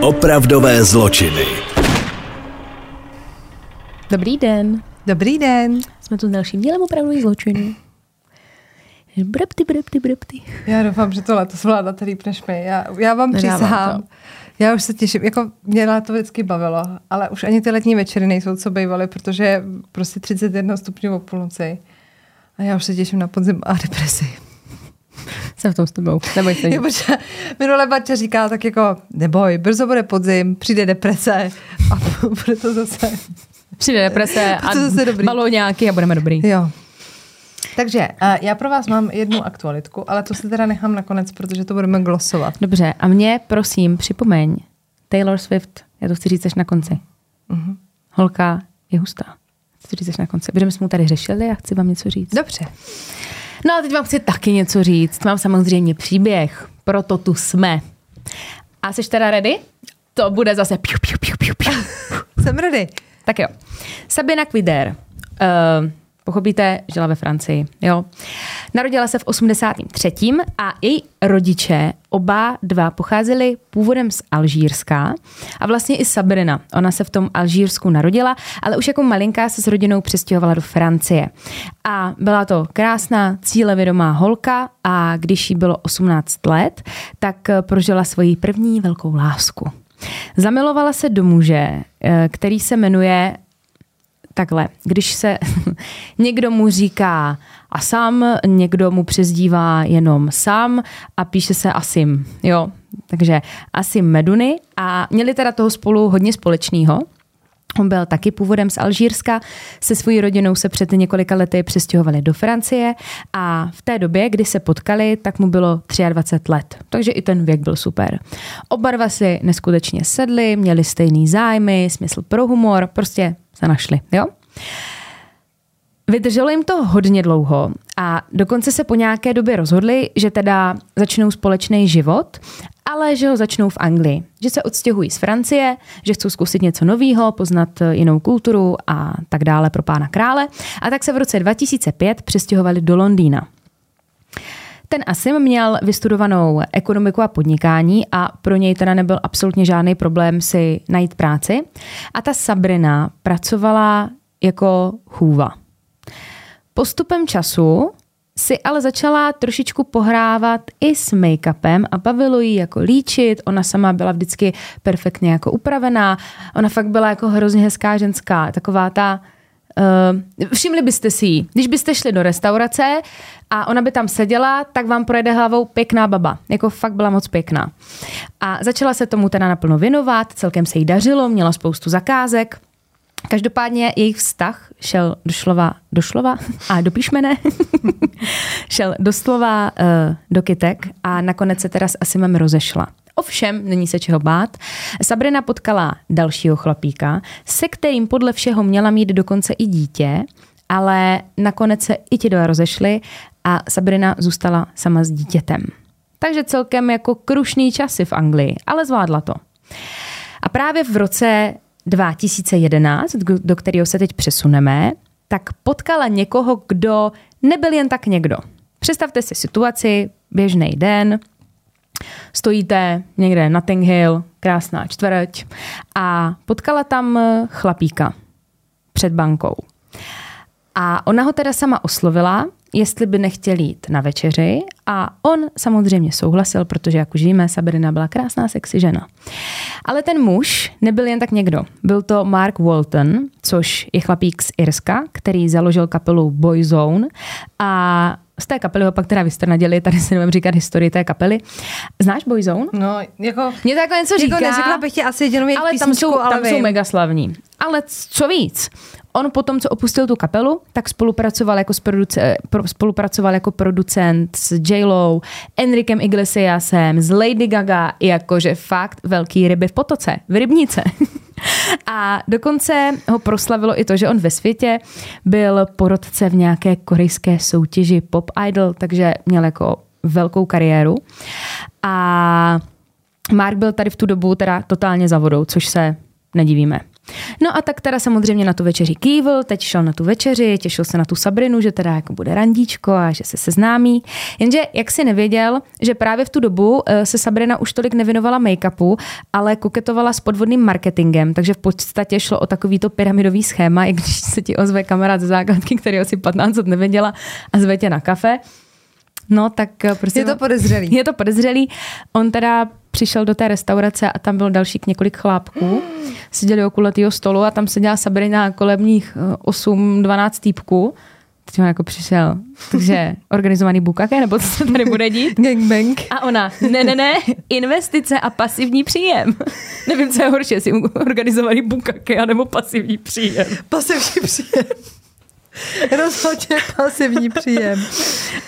Opravdové zločiny. Dobrý den. Dobrý den. Jsme tu s dalším dílem opravdových zločinů. Brepty, brepty, brepty. Já doufám, že to letos vládáte líp než my. Já, já vám Nedávám přísahám. to. Já už se těším, jako mě to vždycky bavilo, ale už ani ty letní večery nejsou, co bývaly, protože je prostě 31 stupňů o půlnoci. A já už se těším na podzim a depresi. Jsem v tom s tebou. Neboj se. Minule Barča říká tak jako, neboj, brzo bude podzim, přijde deprese a bude to zase. Přijde deprese a baloňáky a budeme dobrý. Jo. Takže a já pro vás mám jednu aktualitku, ale to si teda nechám nakonec, protože to budeme glosovat. Dobře, a mě prosím připomeň, Taylor Swift, já to chci říct až na konci. Mhm. Holka je hustá. Chci to říct až na konci, my jsme mu tady řešili a chci vám něco říct. Dobře. No a teď vám chci taky něco říct. Mám samozřejmě příběh, proto tu jsme. A jsi teda ready? To bude zase piu, piu, piu, piu, piu. Jsem ready. Tak jo. Sabina Quider. Uh, pochopíte, žila ve Francii. Jo. Narodila se v 83. a její rodiče, oba dva, pocházeli původem z Alžírska a vlastně i Sabrina. Ona se v tom Alžírsku narodila, ale už jako malinká se s rodinou přestěhovala do Francie. A byla to krásná, cílevědomá holka a když jí bylo 18 let, tak eh, prožila svoji první velkou lásku. Zamilovala se do muže, eh, který se jmenuje takhle, když se někdo mu říká Asam, někdo mu přezdívá jenom Sam a píše se Asim, jo. Takže Asim Meduny a měli teda toho spolu hodně společného. On byl taky původem z Alžírska, se svojí rodinou se před několika lety přestěhovali do Francie a v té době, kdy se potkali, tak mu bylo 23 let. Takže i ten věk byl super. Oba dva si neskutečně sedli, měli stejný zájmy, smysl pro humor, prostě se našli, jo? Vydrželo jim to hodně dlouho a dokonce se po nějaké době rozhodli, že teda začnou společný život, ale že ho začnou v Anglii. Že se odstěhují z Francie, že chcou zkusit něco nového, poznat jinou kulturu a tak dále pro pána krále. A tak se v roce 2005 přestěhovali do Londýna. Ten Asim měl vystudovanou ekonomiku a podnikání a pro něj teda nebyl absolutně žádný problém si najít práci. A ta Sabrina pracovala jako chůva. Postupem času si ale začala trošičku pohrávat i s make-upem a bavilo jí jako líčit. Ona sama byla vždycky perfektně jako upravená. Ona fakt byla jako hrozně hezká ženská. Taková ta Uh, všimli byste si ji, když byste šli do restaurace a ona by tam seděla, tak vám projede hlavou pěkná baba. Jako fakt byla moc pěkná. A začala se tomu teda naplno věnovat, celkem se jí dařilo, měla spoustu zakázek. Každopádně jejich vztah šel doslova, doslova a do píšmene, šel doslova uh, do kytek a nakonec se teda s Asimem rozešla. Ovšem, není se čeho bát, Sabrina potkala dalšího chlapíka, se kterým podle všeho měla mít dokonce i dítě, ale nakonec se i ti dva rozešli a Sabrina zůstala sama s dítětem. Takže celkem jako krušný časy v Anglii, ale zvládla to. A právě v roce 2011, do kterého se teď přesuneme, tak potkala někoho, kdo nebyl jen tak někdo. Představte si situaci, běžný den, stojíte někde na Ting Hill, krásná čtvrť a potkala tam chlapíka před bankou. A ona ho teda sama oslovila, jestli by nechtěl jít na večeři a on samozřejmě souhlasil, protože jak už víme, Sabrina byla krásná sexy žena. Ale ten muž nebyl jen tak někdo. Byl to Mark Walton, což je chlapík z Irska, který založil kapelu Boyzone a z té kapely ho pak teda vystrnadili, tady si nebudem říkat historii té kapely. Znáš Boyzone? No, jako... Mě to jako něco říká. Jako neřekla bych ti asi jenom ale tam písničku, jsou, ale tam jsou mega slavní. Ale co víc, on potom, co opustil tu kapelu, tak spolupracoval jako, produce, pro, spolupracoval jako producent s J-Lo, Enrikem Iglesiasem, s Lady Gaga, jakože fakt velký ryby v potoce, v rybnice. A dokonce ho proslavilo i to, že on ve světě byl porodce v nějaké korejské soutěži Pop Idol, takže měl jako velkou kariéru. A Mark byl tady v tu dobu teda totálně za vodou, což se nedivíme. No a tak teda samozřejmě na tu večeři kývl, teď šel na tu večeři, těšil se na tu Sabrinu, že teda jako bude randíčko a že se seznámí. Jenže jak si nevěděl, že právě v tu dobu eh, se Sabrina už tolik nevěnovala make-upu, ale koketovala s podvodným marketingem, takže v podstatě šlo o takovýto pyramidový schéma, i když se ti ozve kamarád ze základky, který asi 15 let nevěděla a zve tě na kafe. No, tak eh, prostě... Je to podezřelý. Je to podezřelý. On teda přišel do té restaurace a tam byl další několik chlápků. Seděli okolo toho stolu a tam seděla Sabrina kolebních 8-12 týpků. Teď on jako přišel. Takže organizovaný bukake, nebo co se tady bude dít? Gangbang. A ona, ne, ne, ne, investice a pasivní příjem. Nevím, co je horší, jestli organizovaný bukake, anebo pasivní příjem. Pasivní příjem. Rozhodně pasivní příjem.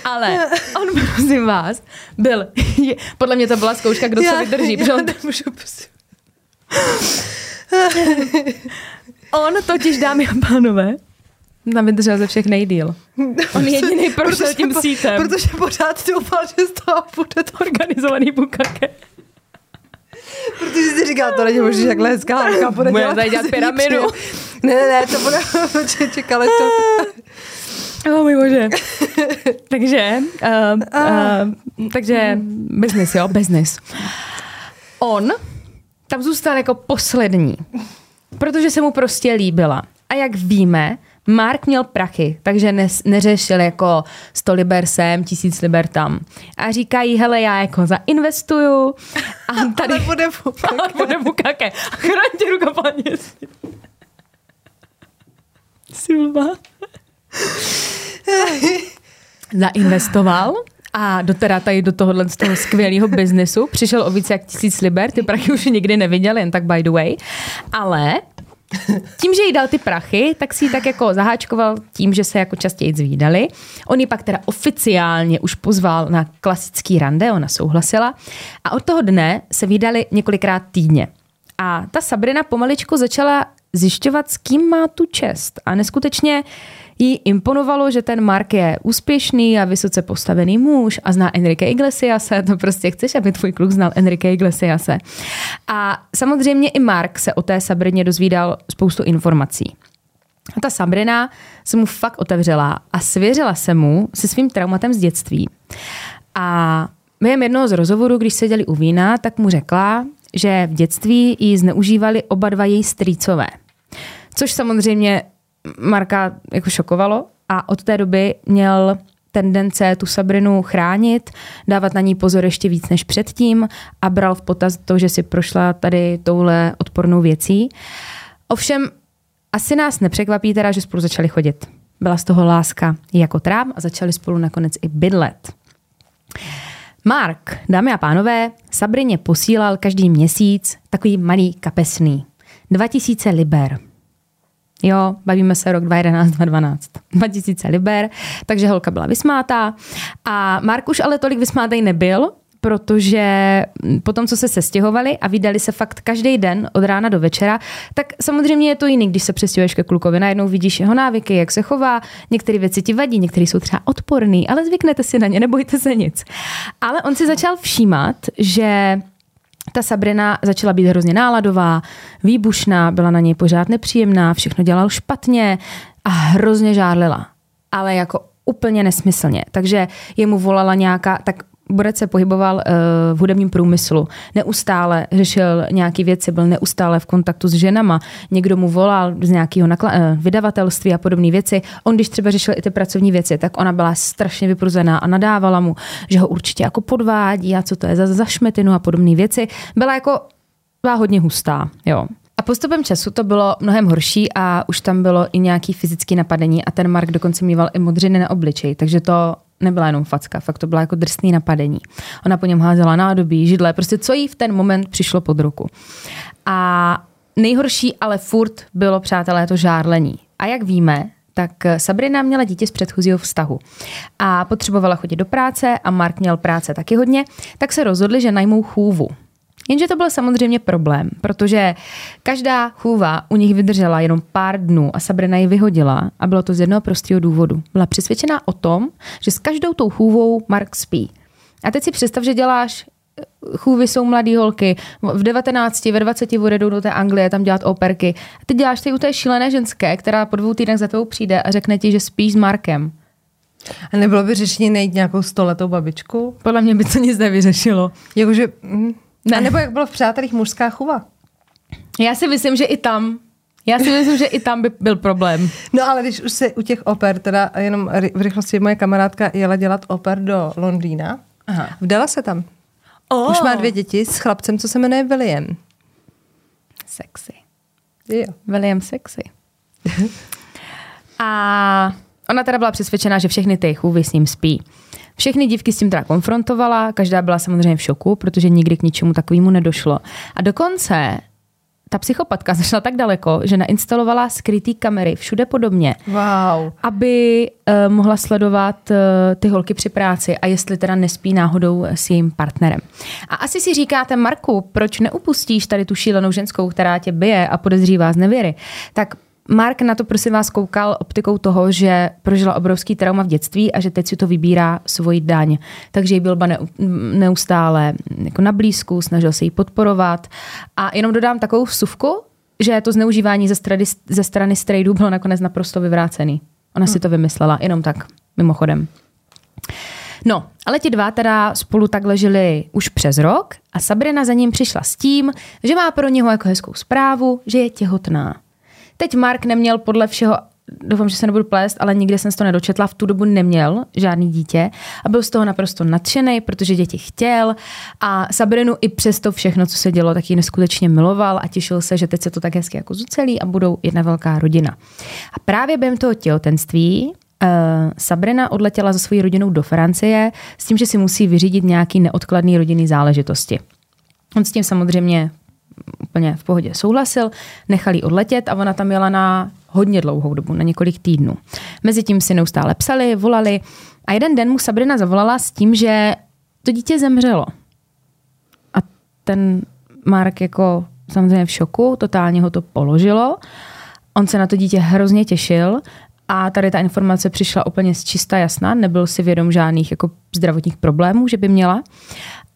Ale on, prosím vás, byl, je, podle mě to byla zkouška, kdo co vydrží. Já, on, nemůžu, prosím. on totiž, dámy a pánové, tam vydržel ze všech nejdíl. On jediný prošel tím sítem. Protože pořád doufal, že z toho bude to Organizovaný bukake. Protože si říká, to není možná takhle hezká holka, bude dělat, tady dělat pyramidu. Ne, ne, ne, to bude, čekala to. Oh můj bože. takže, uh, uh, takže business, jo, business. On tam zůstal jako poslední, protože se mu prostě líbila. A jak víme, Mark měl prachy, takže ne, neřešil jako 100 liber sem, 1000 liber tam. A říkají, hele, já jako zainvestuju a tady... Ale bude Ale bude bukake. Chraň tě ruka, paní. Silva. Zainvestoval a do teda tady do tohohle z toho skvělého biznesu přišel o více jak tisíc liber, ty prachy už nikdy neviděl, jen tak by the way. Ale tím, že jí dal ty prachy, tak si ji tak jako zaháčkoval tím, že se jako častěji zvídali. On ji pak teda oficiálně už pozval na klasický rande, ona souhlasila. A od toho dne se výdali několikrát týdně. A ta Sabrina pomaličku začala zjišťovat, s kým má tu čest. A neskutečně jí imponovalo, že ten Mark je úspěšný a vysoce postavený muž a zná Enrique Iglesiase. To prostě chceš, aby tvůj kluk znal Enrique Iglesiase. A samozřejmě i Mark se o té Sabrině dozvídal spoustu informací. A ta Sabrina se mu fakt otevřela a svěřila se mu se svým traumatem z dětství. A během jednoho z rozhovorů, když seděli u vína, tak mu řekla, že v dětství ji zneužívali oba dva její strýcové. Což samozřejmě Marka jako šokovalo a od té doby měl tendence tu Sabrinu chránit, dávat na ní pozor ještě víc než předtím a bral v potaz to, že si prošla tady touhle odpornou věcí. Ovšem, asi nás nepřekvapí teda, že spolu začali chodit. Byla z toho láska jako trám a začali spolu nakonec i bydlet. Mark, dámy a pánové, Sabrině posílal každý měsíc takový malý kapesný. 2000 liber. Jo, bavíme se rok 2011, 2012. 2000 liber, takže holka byla vysmátá. A Mark už ale tolik vysmátej nebyl, protože po tom, co se sestěhovali a vydali se fakt každý den od rána do večera, tak samozřejmě je to jiný, když se přestěhuješ ke klukovi. Najednou vidíš jeho návyky, jak se chová, některé věci ti vadí, některé jsou třeba odporné, ale zvyknete si na ně, nebojte se nic. Ale on si začal všímat, že ta Sabrina začala být hrozně náladová, výbušná, byla na něj pořád nepříjemná, všechno dělal špatně a hrozně žárlila. Ale jako úplně nesmyslně. Takže jemu volala nějaká, tak Borec se pohyboval uh, v hudebním průmyslu. Neustále řešil nějaké věci, byl neustále v kontaktu s ženama. Někdo mu volal z nějakého nakla- uh, vydavatelství a podobné věci. On, když třeba řešil i ty pracovní věci, tak ona byla strašně vypruzená a nadávala mu, že ho určitě jako podvádí a co to je za zašmetinu a podobné věci. Byla jako byla hodně hustá, jo. A postupem času to bylo mnohem horší a už tam bylo i nějaký fyzický napadení a ten Mark dokonce mýval i modřiny na obličeji, takže to nebyla jenom facka, fakt to byla jako drsný napadení. Ona po něm házela nádobí, židle, prostě co jí v ten moment přišlo pod ruku. A nejhorší ale furt bylo, přátelé, to žárlení. A jak víme, tak Sabrina měla dítě z předchozího vztahu a potřebovala chodit do práce a Mark měl práce taky hodně, tak se rozhodli, že najmou chůvu. Jenže to byl samozřejmě problém, protože každá chůva u nich vydržela jenom pár dnů a Sabrina ji vyhodila a bylo to z jednoho prostého důvodu. Byla přesvědčená o tom, že s každou tou chůvou Mark spí. A teď si představ, že děláš chůvy jsou mladý holky, v 19, ve 20 odjedou do té Anglie tam dělat operky. A ty děláš ty u té šílené ženské, která po dvou týdnech za tebou přijde a řekne ti, že spíš s Markem. A nebylo by řešení najít nějakou stoletou babičku? Podle mě by to nic nevyřešilo. Jakože, mm. Ne. A nebo jak bylo v Přátelích mužská chuva? Já si myslím, že i tam já si myslím, že i tam by byl problém. No ale když už se u těch oper, teda jenom v rychlosti moje kamarádka jela dělat oper do Londýna, Aha. vdala se tam. Oh. Už má dvě děti s chlapcem, co se jmenuje William. Sexy. Jo. William sexy. A ona teda byla přesvědčená, že všechny ty chůvy s ním spí. Všechny dívky s tím teda konfrontovala, každá byla samozřejmě v šoku, protože nikdy k ničemu takovému nedošlo. A dokonce ta psychopatka zašla tak daleko, že nainstalovala skrytý kamery všude podobně, Wow. aby uh, mohla sledovat uh, ty holky při práci a jestli teda nespí náhodou s jejím partnerem. A asi si říkáte, Marku, proč neupustíš tady tu šílenou ženskou, která tě bije a podezřívá z nevěry? Tak Mark na to prosím vás koukal optikou toho, že prožila obrovský trauma v dětství a že teď si to vybírá svoji daň. Takže jí byl ba neustále jako na blízku, snažil se jí podporovat. A jenom dodám takovou vsuvku, že to zneužívání ze strany, ze strany strejdů bylo nakonec naprosto vyvrácený. Ona si to vymyslela, jenom tak, mimochodem. No, ale ti dva teda spolu takhle žili už přes rok a Sabrina za ním přišla s tím, že má pro něho jako hezkou zprávu, že je těhotná. Teď Mark neměl podle všeho, doufám, že se nebudu plést, ale nikdy jsem toho nedočetla, v tu dobu neměl žádný dítě a byl z toho naprosto nadšený, protože děti chtěl a Sabrinu i přes to všechno, co se dělo, tak ji neskutečně miloval a těšil se, že teď se to tak hezky jako zucelí a budou jedna velká rodina. A právě během toho těhotenství Uh, Sabrina odletěla za svojí rodinou do Francie s tím, že si musí vyřídit nějaký neodkladný rodinný záležitosti. On s tím samozřejmě úplně v pohodě souhlasil, nechal jí odletět a ona tam jela na hodně dlouhou dobu, na několik týdnů. Mezitím si neustále psali, volali a jeden den mu Sabrina zavolala s tím, že to dítě zemřelo. A ten Mark jako samozřejmě v šoku, totálně ho to položilo. On se na to dítě hrozně těšil a tady ta informace přišla úplně z čista jasná, nebyl si vědom žádných jako zdravotních problémů, že by měla.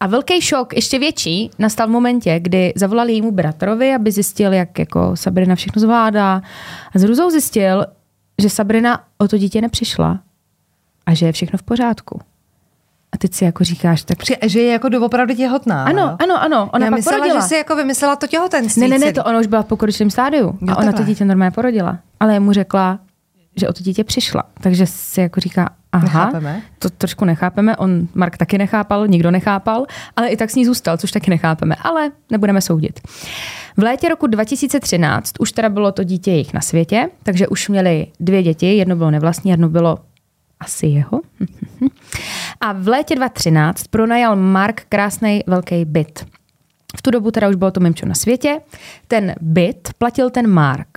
A velký šok, ještě větší, nastal v momentě, kdy zavolali jejímu bratrovi, aby zjistil, jak jako Sabrina všechno zvládá. A s hrůzou zjistil, že Sabrina o to dítě nepřišla a že je všechno v pořádku. A teď si jako říkáš, tak... Že je jako doopravdy těhotná. Ano, jo? ano, ano. Ona Já pak myslela, porodila. že si jako vymyslela to těhotenství. Ne, ne, ne, to ona už byla v pokročilém stádiu. Jo, a ona to takhle. dítě normálně porodila. Ale mu řekla, že o to dítě přišla. Takže si jako říká, aha, Nechápeme. to trošku nechápeme. On, Mark taky nechápal, nikdo nechápal, ale i tak s ní zůstal, což taky nechápeme. Ale nebudeme soudit. V létě roku 2013 už teda bylo to dítě jejich na světě, takže už měli dvě děti, jedno bylo nevlastní, jedno bylo asi jeho. A v létě 2013 pronajal Mark krásný velký byt. V tu dobu teda už bylo to mimčo na světě. Ten byt platil ten Mark.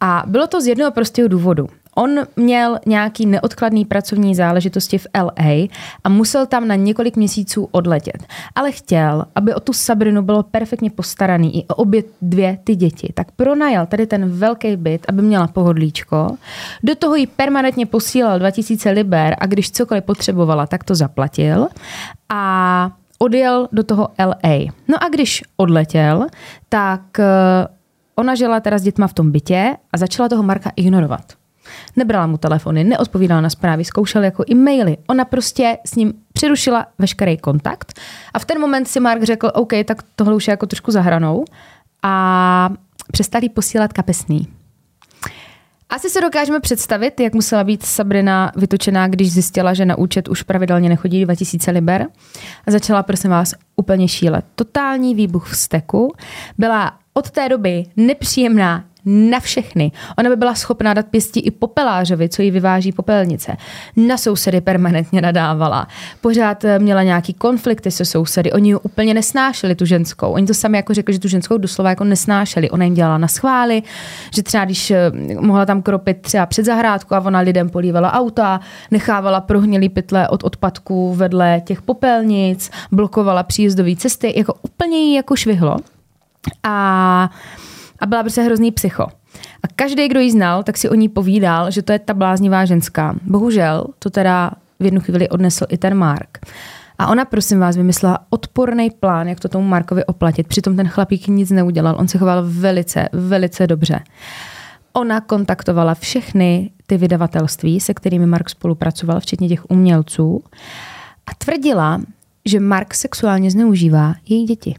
A bylo to z jednoho prostého důvodu. On měl nějaký neodkladný pracovní záležitosti v LA a musel tam na několik měsíců odletět. Ale chtěl, aby o tu Sabrinu bylo perfektně postaraný i o obě dvě ty děti. Tak pronajal tady ten velký byt, aby měla pohodlíčko. Do toho jí permanentně posílal 2000 liber a když cokoliv potřebovala, tak to zaplatil. A odjel do toho LA. No a když odletěl, tak eh, ona žila teda s dětma v tom bytě a začala toho Marka ignorovat. Nebrala mu telefony, neodpovídala na zprávy, zkoušela jako e-maily. Ona prostě s ním přerušila veškerý kontakt a v ten moment si Mark řekl, OK, tak tohle už je jako trošku zahranou a přestal jí posílat kapesný. Asi se dokážeme představit, jak musela být Sabrina vytočená, když zjistila, že na účet už pravidelně nechodí 2000 liber. A začala, prosím vás, úplně šílet. Totální výbuch v steku. Byla od té doby nepříjemná na všechny. Ona by byla schopná dát pěstí i popelářovi, co jí vyváží popelnice. Na sousedy permanentně nadávala. Pořád eh, měla nějaký konflikty se sousedy. Oni ji úplně nesnášeli, tu ženskou. Oni to sami jako řekli, že tu ženskou doslova jako nesnášeli. Ona jim dělala na schvály, že třeba když eh, mohla tam kropit třeba před zahrádku a ona lidem polívala auta, nechávala prohnilý pytle od odpadků vedle těch popelnic, blokovala příjezdové cesty, jako úplně jí jako švihlo. A a byla prostě hrozný psycho. A každý, kdo ji znal, tak si o ní povídal, že to je ta bláznivá ženská. Bohužel to teda v jednu chvíli odnesl i ten Mark. A ona, prosím vás, vymyslela odporný plán, jak to tomu Markovi oplatit. Přitom ten chlapík nic neudělal. On se choval velice, velice dobře. Ona kontaktovala všechny ty vydavatelství, se kterými Mark spolupracoval, včetně těch umělců, a tvrdila, že Mark sexuálně zneužívá její děti.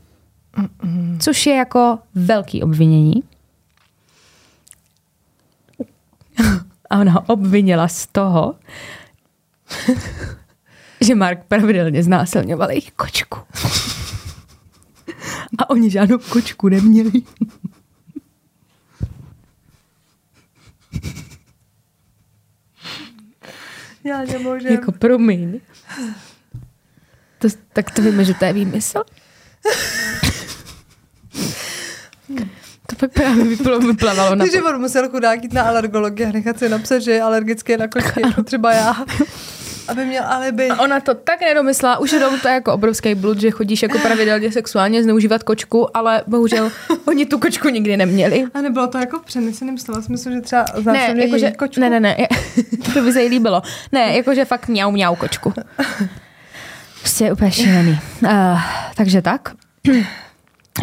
Což je jako velký obvinění. A ona ho obvinila z toho, že Mark pravidelně znásilňoval jejich kočku. A oni žádnou kočku neměli. Já nemůžem. Jako promiň. To, tak to víme, že to je výmysl. To pak právě vyplo, vyplavalo na Takže on musel chudák jít na alergologii a nechat si napsat, že je alergický na kočky, jako třeba já. Aby měl alibi. A ona to tak nedomyslela, už jenom to je jako obrovský blud, že chodíš jako pravidelně sexuálně zneužívat kočku, ale bohužel oni tu kočku nikdy neměli. A nebylo to jako v přeneseném slova smyslu, že třeba Ne, jakože, její kočku? ne, ne, ne, to by se jí líbilo. Ne, jakože fakt mňau, mňau kočku. Prostě úplně šílený. Uh, takže tak.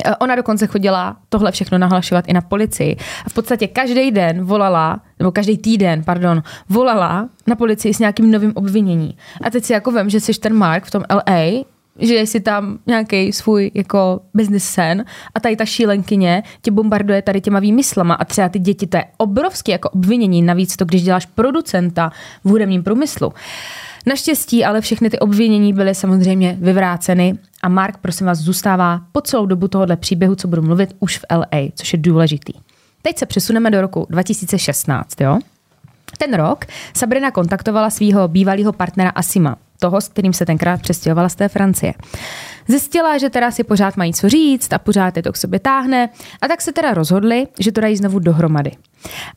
Eh, Ona dokonce chodila tohle všechno nahlašovat i na policii. A v podstatě každý den volala, nebo každý týden, pardon, volala na policii s nějakým novým obvinění. A teď si jako vím, že jsi ten Mark v tom LA, že jsi tam nějaký svůj jako business sen a tady ta šílenkyně tě bombarduje tady těma výmyslama a třeba ty děti, to je obrovský jako obvinění, navíc to, když děláš producenta v hudebním průmyslu. Naštěstí ale všechny ty obvinění byly samozřejmě vyvráceny a Mark, prosím vás, zůstává po celou dobu tohohle příběhu, co budu mluvit, už v LA, což je důležitý. Teď se přesuneme do roku 2016, jo? Ten rok Sabrina kontaktovala svého bývalého partnera Asima, toho, s kterým se tenkrát přestěhovala z té Francie. Zjistila, že teda si pořád mají co říct a pořád je to k sobě táhne a tak se teda rozhodli, že to dají znovu dohromady.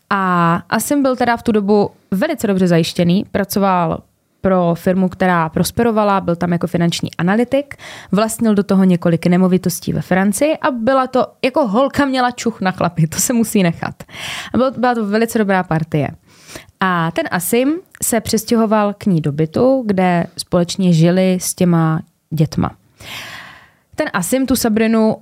A Asim byl teda v tu dobu velice dobře zajištěný, pracoval pro firmu, která prosperovala, byl tam jako finanční analytik, vlastnil do toho několik nemovitostí ve Francii a byla to, jako holka měla čuch na chlapy, to se musí nechat. A byl, byla to velice dobrá partie. A ten Asim se přestěhoval k ní do bytu, kde společně žili s těma dětma. Ten Asim tu Sabrinu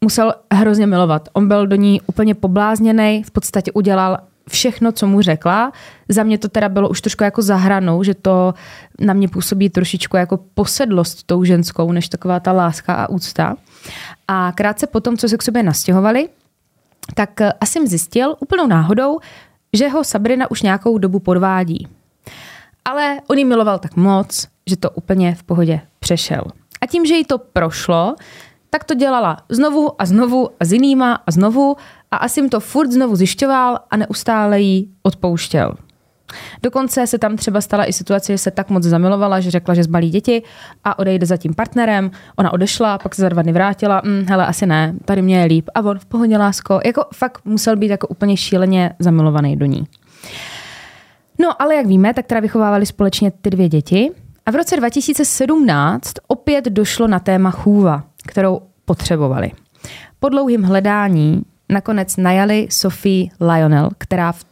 musel hrozně milovat. On byl do ní úplně poblázněný, v podstatě udělal všechno, co mu řekla. Za mě to teda bylo už trošku jako zahranou, že to na mě působí trošičku jako posedlost tou ženskou, než taková ta láska a úcta. A krátce potom, co se k sobě nastěhovali, tak eh, Asim zjistil úplnou náhodou, že ho Sabrina už nějakou dobu podvádí. Ale on ji miloval tak moc, že to úplně v pohodě přešel. A tím, že jí to prošlo, tak to dělala znovu a znovu a s jinýma a znovu a Asim to furt znovu zjišťoval a neustále jí odpouštěl. Dokonce se tam třeba stala i situace, že se tak moc zamilovala, že řekla, že zbalí děti a odejde za tím partnerem. Ona odešla, pak se za dva dny vrátila. Hm, hele, asi ne, tady mě je líp. A on v pohodě, lásko. Jako fakt musel být jako úplně šíleně zamilovaný do ní. No, ale jak víme, tak teda vychovávali společně ty dvě děti. A v roce 2017 opět došlo na téma chůva, kterou potřebovali. Po dlouhým hledání nakonec najali Sophie Lionel, která v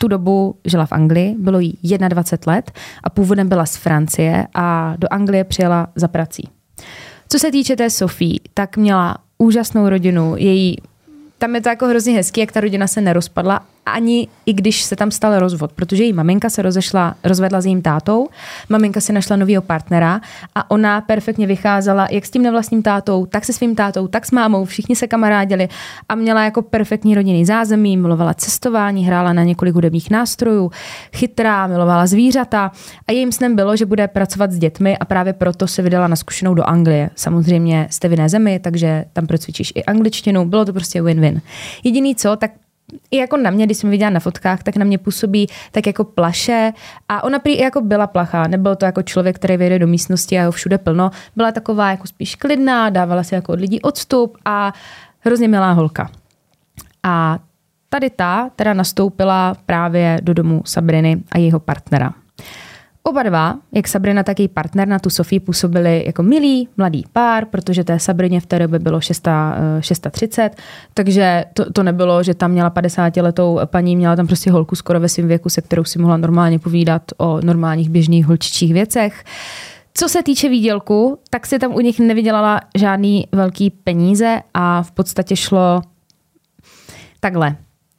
tu dobu žila v Anglii, bylo jí 21 let a původem byla z Francie a do Anglie přijela za prací. Co se týče té Sofie, tak měla úžasnou rodinu, její tam je to jako hrozně hezký, jak ta rodina se nerozpadla, ani i když se tam stal rozvod, protože její maminka se rozešla, rozvedla s jejím tátou, maminka si našla nového partnera a ona perfektně vycházela jak s tím nevlastním tátou, tak se svým tátou, tak s mámou, všichni se kamarádili a měla jako perfektní rodinný zázemí, milovala cestování, hrála na několik hudebních nástrojů, chytrá, milovala zvířata a jejím snem bylo, že bude pracovat s dětmi a právě proto se vydala na zkušenou do Anglie. Samozřejmě jste v jiné zemi, takže tam procvičíš i angličtinu, bylo to prostě win-win. Jediný co, tak i jako na mě, když jsem viděla na fotkách, tak na mě působí tak jako plaše a ona prý jako byla plachá, nebyl to jako člověk, který vyjde do místnosti a ho všude plno, byla taková jako spíš klidná, dávala si jako od lidí odstup a hrozně milá holka. A tady ta teda nastoupila právě do domu Sabriny a jeho partnera. Oba dva, jak Sabrina, tak její partner na tu Sofii působili jako milý mladý pár, protože té Sabrině v té době bylo 6, 630, takže to, to nebylo, že tam měla 50 letou paní, měla tam prostě holku skoro ve svém věku, se kterou si mohla normálně povídat o normálních běžných holčičích věcech. Co se týče výdělku, tak si tam u nich nevydělala žádný velký peníze a v podstatě šlo takhle.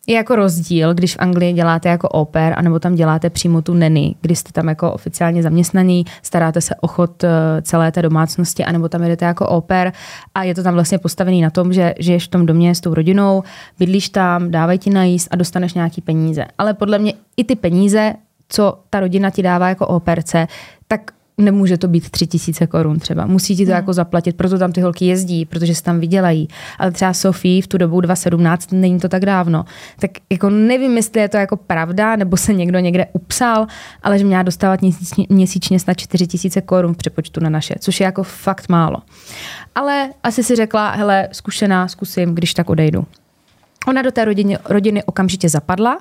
Je jako rozdíl, když v Anglii děláte jako oper, anebo tam děláte přímo tu neny, kdy jste tam jako oficiálně zaměstnaný, staráte se o chod eh, celé té domácnosti, anebo tam jdete jako oper a je to tam vlastně postavený na tom, že žiješ v tom domě s tou rodinou, bydlíš tam, dávají ti najíst a dostaneš nějaký peníze. Ale podle mě i ty peníze, co ta rodina ti dává jako operce, tak nemůže to být tři tisíce korun třeba. Musí ti to hmm. jako zaplatit, proto tam ty holky jezdí, protože se tam vydělají. Ale třeba Sofie v tu dobu 2017, není to tak dávno. Tak jako nevím, jestli je to jako pravda, nebo se někdo někde upsal, ale že měla dostávat měsíčně, měsíčně snad 4 tisíce korun v přepočtu na naše, což je jako fakt málo. Ale asi si řekla, hele, zkušená, zkusím, když tak odejdu. Ona do té rodiny, rodiny okamžitě zapadla,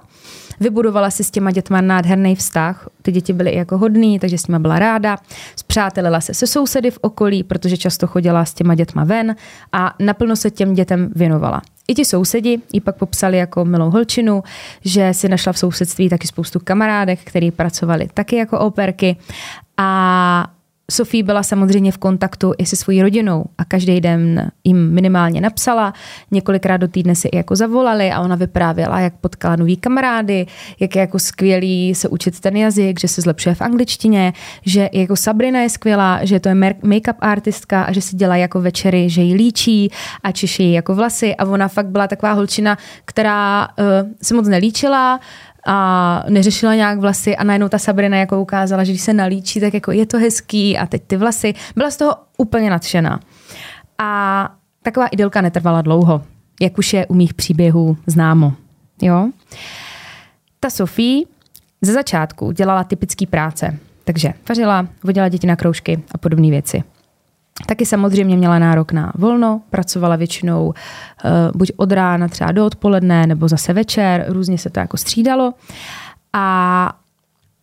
vybudovala si s těma dětma nádherný vztah. Ty děti byly i jako hodný, takže s nima byla ráda. Zpřátelila se se sousedy v okolí, protože často chodila s těma dětma ven a naplno se těm dětem věnovala. I ti sousedi ji pak popsali jako milou holčinu, že si našla v sousedství taky spoustu kamarádek, který pracovali taky jako operky a Sofie byla samozřejmě v kontaktu i se svojí rodinou a každý den jim minimálně napsala, několikrát do týdne si i jako zavolali a ona vyprávěla, jak potkala nový kamarády, jak je jako skvělý se učit ten jazyk, že se zlepšuje v angličtině, že jako Sabrina je skvělá, že to je make-up artistka a že si dělá jako večery, že ji líčí a čiší jako vlasy. A ona fakt byla taková holčina, která uh, se moc nelíčila, a neřešila nějak vlasy a najednou ta Sabrina jako ukázala, že když se nalíčí, tak jako je to hezký a teď ty vlasy. Byla z toho úplně nadšená. A taková idylka netrvala dlouho, jak už je u mých příběhů známo. Jo? Ta Sofie ze začátku dělala typické práce. Takže vařila, vodila děti na kroužky a podobné věci. Taky samozřejmě měla nárok na volno, pracovala většinou uh, buď od rána třeba do odpoledne, nebo zase večer, různě se to jako střídalo. A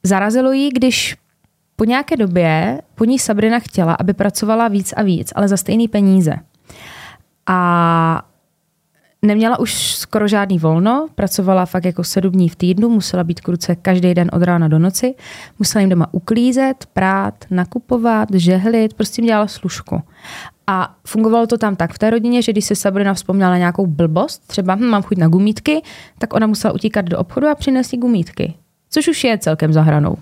zarazilo jí, když po nějaké době po ní Sabrina chtěla, aby pracovala víc a víc, ale za stejné peníze. A Neměla už skoro žádný volno, pracovala fakt jako sedm dní v týdnu, musela být kruce každý den od rána do noci, musela jim doma uklízet, prát, nakupovat, žehlit, prostě jim dělala služku. A fungovalo to tam tak v té rodině, že když se Sabrina vzpomněla na nějakou blbost, třeba hm, mám chuť na gumítky, tak ona musela utíkat do obchodu a přinést si gumítky. Což už je celkem zahranou.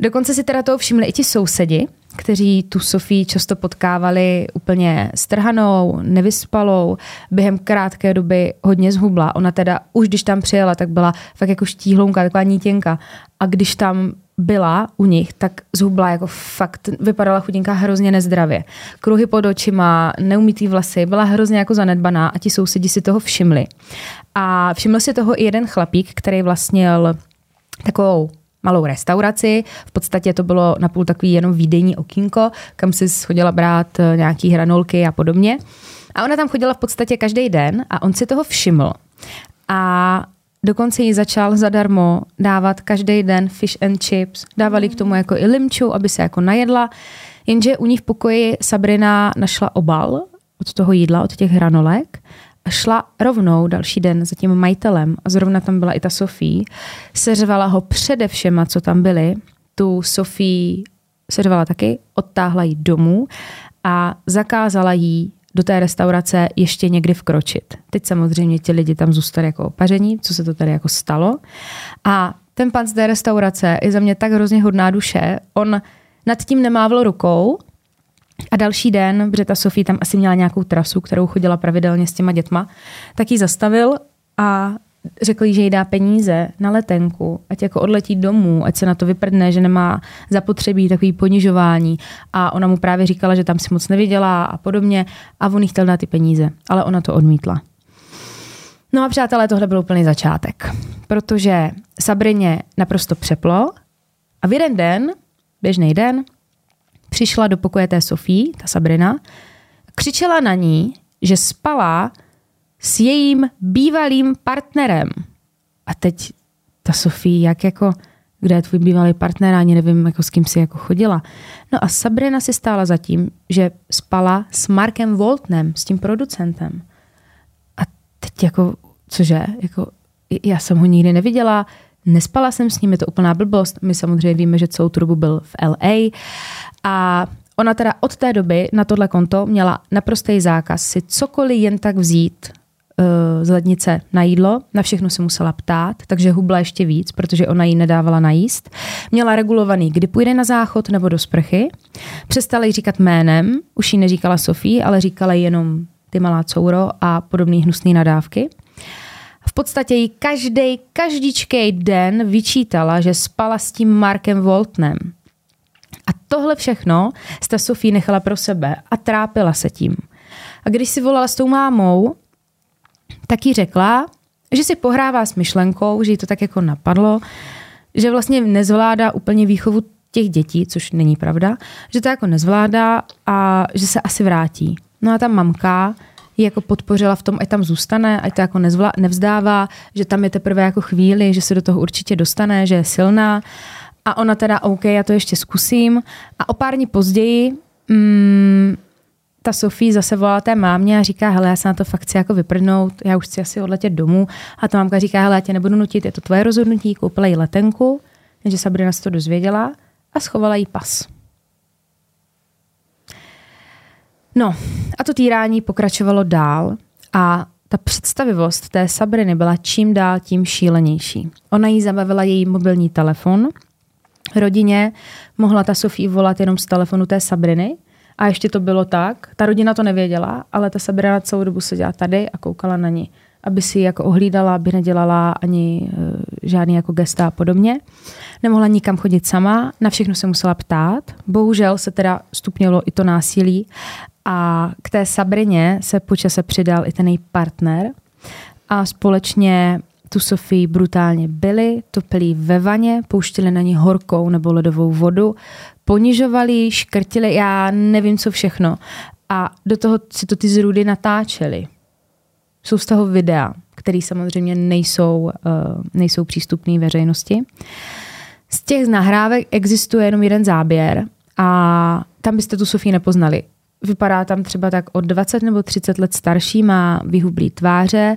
Dokonce si teda toho všimli i ti sousedi, kteří tu Sofii často potkávali úplně strhanou, nevyspalou, během krátké doby hodně zhubla. Ona teda už když tam přijela, tak byla fakt jako štíhlounka, taková nítěnka. A když tam byla u nich, tak zhubla jako fakt, vypadala chudinka hrozně nezdravě. Kruhy pod očima, neumítý vlasy, byla hrozně jako zanedbaná a ti sousedi si toho všimli. A všiml si toho i jeden chlapík, který vlastnil takovou malou restauraci. V podstatě to bylo napůl takový jenom výdejní okýnko, kam si chodila brát eh, nějaký hranolky a podobně. A ona tam chodila v podstatě každý den a on si toho všiml. A Dokonce jí začal zadarmo dávat každý den fish and chips. Dávali k tomu jako i limču, aby se jako najedla. Jenže u ní v pokoji Sabrina našla obal od toho jídla, od těch hranolek šla rovnou další den za tím majitelem a zrovna tam byla i ta Sofie, seřvala ho přede všema, co tam byli. Tu Sofii seřvala taky, odtáhla jí domů a zakázala jí do té restaurace ještě někdy vkročit. Teď samozřejmě ti lidi tam zůstali jako opaření, co se to tady jako stalo. A ten pan z té restaurace je za mě tak hrozně hodná duše. On nad tím nemávl rukou, a další den, protože ta Sofie tam asi měla nějakou trasu, kterou chodila pravidelně s těma dětma, tak ji zastavil a řekl jí, že jí dá peníze na letenku, ať jako odletí domů, ať se na to vyprdne, že nemá zapotřebí takový ponižování. A ona mu právě říkala, že tam si moc neviděla a podobně a on jí chtěl dát ty peníze, ale ona to odmítla. No a přátelé, tohle byl úplný začátek, protože Sabrině naprosto přeplo a v jeden den, běžný den, přišla do pokoje té Sofii, ta Sabrina, křičela na ní, že spala s jejím bývalým partnerem. A teď ta Sofie, jak jako, kde je tvůj bývalý partner, ani nevím, jako s kým si jako chodila. No a Sabrina si stála za tím, že spala s Markem Voltnem, s tím producentem. A teď jako, cože, jako, já jsem ho nikdy neviděla, Nespala jsem s ním, je to úplná blbost. My samozřejmě víme, že celou tu dobu byl v LA. A ona teda od té doby na tohle konto měla naprostý zákaz si cokoliv jen tak vzít uh, z lednice na jídlo, na všechno se musela ptát, takže hubla ještě víc, protože ona jí nedávala najíst. Měla regulovaný, kdy půjde na záchod nebo do sprchy. Přestala jí říkat jménem, už jí neříkala Sofie, ale říkala jenom ty malá couro a podobné hnusné nadávky. V podstatě jí každý, každičkej den vyčítala, že spala s tím Markem Voltnem. A tohle všechno sta Sofie nechala pro sebe a trápila se tím. A když si volala s tou mámou, tak jí řekla, že si pohrává s myšlenkou, že jí to tak jako napadlo, že vlastně nezvládá úplně výchovu těch dětí, což není pravda, že to jako nezvládá a že se asi vrátí. No a ta mamka ji jako podpořila v tom, ať tam zůstane, ať to jako nezvla, nevzdává, že tam je teprve jako chvíli, že se do toho určitě dostane, že je silná. A ona teda, OK, já to ještě zkusím. A o pár dní později mm, ta Sofie zase volala té mámě a říká, hele, já se na to fakt chci jako vyprdnout, já už chci asi odletět domů. A ta mámka říká, hele, já tě nebudu nutit, je to tvoje rozhodnutí, koupila jí letenku, jenže Sabrina se to dozvěděla a schovala jí pas. No a to týrání pokračovalo dál a ta představivost té Sabriny byla čím dál tím šílenější. Ona jí zabavila její mobilní telefon. Rodině mohla ta Sofie volat jenom z telefonu té Sabriny, a ještě to bylo tak, ta rodina to nevěděla, ale ta Sabrina celou dobu seděla tady a koukala na ní, aby si jako ohlídala, aby nedělala ani uh, žádný jako gesta a podobně. Nemohla nikam chodit sama, na všechno se musela ptát. Bohužel se teda stupnělo i to násilí a k té Sabrině se počase přidal i ten její partner a společně tu Sofii brutálně byli, topili ve vaně, pouštili na ní horkou nebo ledovou vodu, ponižovali, škrtili, já nevím co všechno. A do toho si to ty zrůdy natáčely. Jsou z toho videa, které samozřejmě nejsou, uh, nejsou přístupné veřejnosti. Z těch nahrávek existuje jenom jeden záběr a tam byste tu Sofii nepoznali. Vypadá tam třeba tak od 20 nebo 30 let starší, má vyhublý tváře,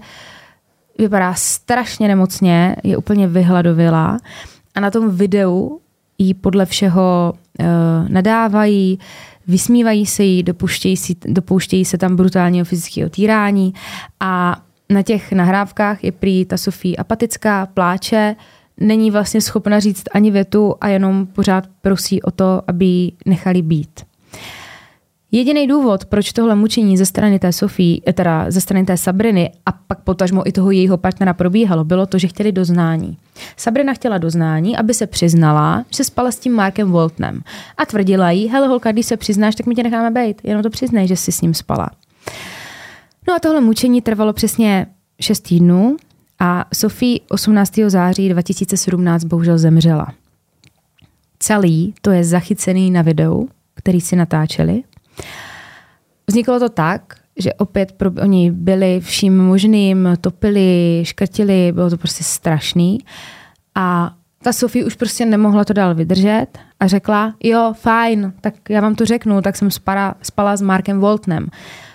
vypadá strašně nemocně, je úplně vyhladovělá a na tom videu jí podle všeho uh, nadávají, vysmívají se jí, dopouštějí, si, dopouštějí se tam brutálního fyzického týrání a na těch nahrávkách je prý ta Sofie apatická, pláče, není vlastně schopna říct ani větu a jenom pořád prosí o to, aby ji nechali být. Jediný důvod, proč tohle mučení ze strany té Sofie, eh, teda ze strany té Sabriny a pak potažmo i toho jejího partnera probíhalo, bylo to, že chtěli doznání. Sabrina chtěla doznání, aby se přiznala, že spala s tím Markem Voltnem. A tvrdila jí, hele holka, když se přiznáš, tak my tě necháme být, jenom to přiznej, že jsi s ním spala. No a tohle mučení trvalo přesně 6 týdnů a Sofie 18. září 2017 bohužel zemřela. Celý to je zachycený na videu, který si natáčeli Vzniklo to tak, že opět pro, oni byli vším možným, topili, škrtili, bylo to prostě strašný. A ta Sofie už prostě nemohla to dál vydržet a řekla, jo, fajn, tak já vám to řeknu, tak jsem spala, spala s Markem Voltnem.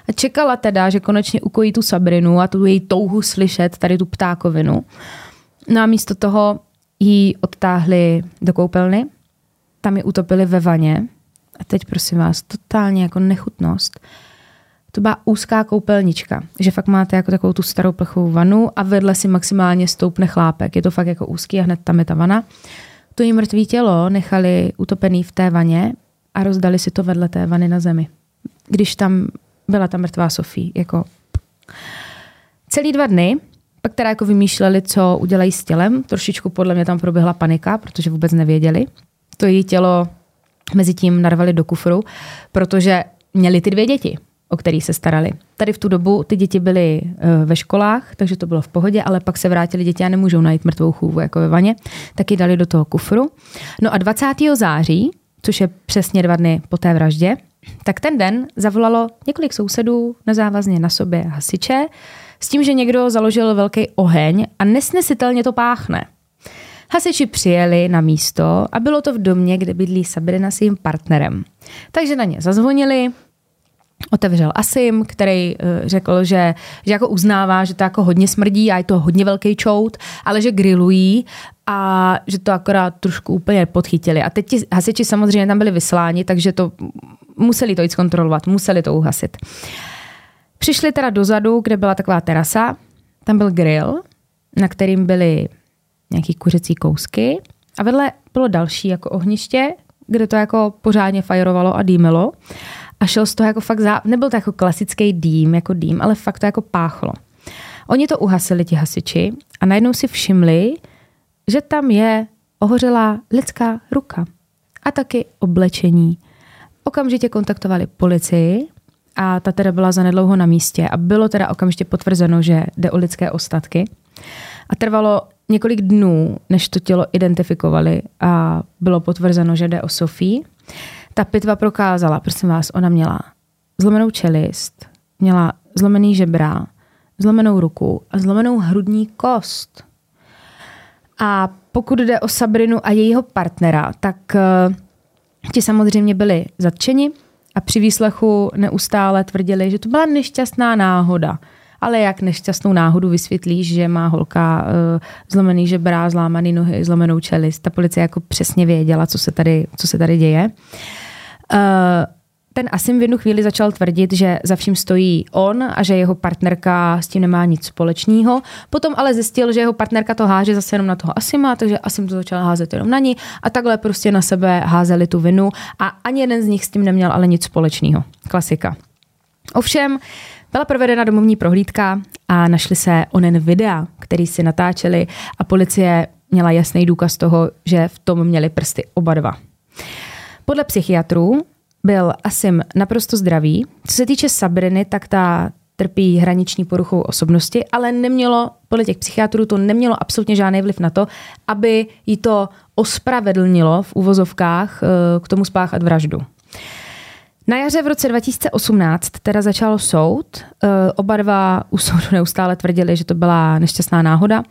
A čekala teda, že konečně ukojí tu Sabrinu a tu její touhu slyšet, tady tu ptákovinu. No a místo toho ji odtáhli do koupelny, tam ji utopili ve vaně a teď prosím vás, totálně jako nechutnost. To byla úzká koupelnička, že fakt máte jako takovou tu starou plechovou vanu a vedle si maximálně stoupne chlápek. Je to fakt jako úzký a hned tam je ta vana. To jí mrtvý tělo nechali utopený v té vaně a rozdali si to vedle té vany na zemi. Když tam byla ta mrtvá Sofie. Jako... Celý dva dny pak teda jako vymýšleli, co udělají s tělem. Trošičku podle mě tam proběhla panika, protože vůbec nevěděli. To její tělo mezi tím narvali do kufru, protože měli ty dvě děti, o který se starali. Tady v tu dobu ty děti byly uh, ve školách, takže to bylo v pohodě, ale pak se vrátili děti a nemůžou najít mrtvou chůvu jako ve vaně, tak ji dali do toho kufru. No a 20. září, což je přesně dva dny po té vraždě, tak ten den zavolalo několik sousedů nezávazně na sobě hasiče s tím, že někdo založil velký oheň a nesnesitelně to páchne. Hasiči přijeli na místo a bylo to v domě, kde bydlí Sabrina s jejím partnerem. Takže na ně zazvonili, otevřel Asim, který uh, řekl, že, že jako uznává, že to jako hodně smrdí a je to hodně velký čout, ale že grillují a že to akorát trošku úplně podchytili. A teď ti hasiči samozřejmě tam byli vysláni, takže to museli to jít zkontrolovat, museli to uhasit. Přišli teda dozadu, kde byla taková terasa, tam byl grill, na kterým byly nějaký kuřecí kousky a vedle bylo další jako ohniště, kde to jako pořádně fajrovalo a dýmilo. A šel z toho jako fakt, zá... nebyl to jako klasický dým, jako dým, ale fakt to jako páchlo. Oni to uhasili, ti hasiči, a najednou si všimli, že tam je ohořelá lidská ruka a taky oblečení. Okamžitě kontaktovali policii a ta teda byla zanedlouho na místě a bylo teda okamžitě potvrzeno, že jde o lidské ostatky. A trvalo několik dnů, než to tělo identifikovali a bylo potvrzeno, že jde o Sofii. Ta pitva prokázala, prosím vás, ona měla zlomenou čelist, měla zlomený žebra, zlomenou ruku a zlomenou hrudní kost. A pokud jde o Sabrinu a jejího partnera, tak uh, ti samozřejmě byli zatčeni a při výslechu neustále tvrdili, že to byla nešťastná náhoda – ale jak nešťastnou náhodu vysvětlíš, že má holka uh, zlomený žebra, zlámaný nohy, zlomenou čelist. Ta policie jako přesně věděla, co se tady, co se tady děje. Uh, ten Asim v jednu chvíli začal tvrdit, že za vším stojí on a že jeho partnerka s tím nemá nic společného. Potom ale zjistil, že jeho partnerka to háže zase jenom na toho Asima, takže Asim to začal házet jenom na ní a takhle prostě na sebe házeli tu vinu a ani jeden z nich s tím neměl ale nic společného. Klasika. Ovšem, byla provedena domovní prohlídka a našli se onen videa, který si natáčeli a policie měla jasný důkaz toho, že v tom měli prsty oba dva. Podle psychiatrů byl Asim naprosto zdravý. Co se týče Sabriny, tak ta trpí hraniční poruchou osobnosti, ale nemělo, podle těch psychiatrů to nemělo absolutně žádný vliv na to, aby jí to ospravedlnilo v uvozovkách eh, k tomu spáchat vraždu. Na jaře v roce 2018 teda začal soud. Eh, oba dva u soudu neustále tvrdili, že to byla nešťastná náhoda.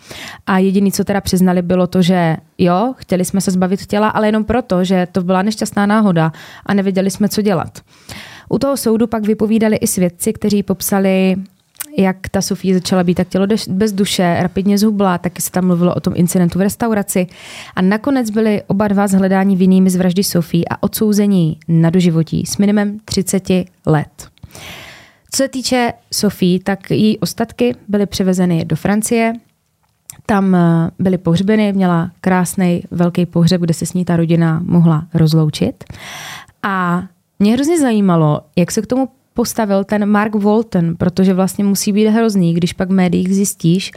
A jediný, co teda přiznali, bylo to, že jo, chtěli jsme se zbavit těla, ale jenom proto, že to byla nešťastná náhoda a nevěděli jsme, co dělat. U toho soudu pak vypovídali i svědci, kteří popsali jak ta Sofie začala být tak tělo bez duše, rapidně zhubla, taky se tam mluvilo o tom incidentu v restauraci. A nakonec byli oba dva zhledáni vinnými z vraždy Sofie a odsouzení na doživotí s minimem 30 let. Co se týče Sofie, tak její ostatky byly převezeny do Francie, tam eh, byly pohřbeny, měla krásný velký pohřeb, kde se s ní ta rodina mohla rozloučit. A mě hrozně zajímalo, jak se k tomu postavil ten Mark Walton, protože vlastně musí být hrozný, když pak v médiích zjistíš,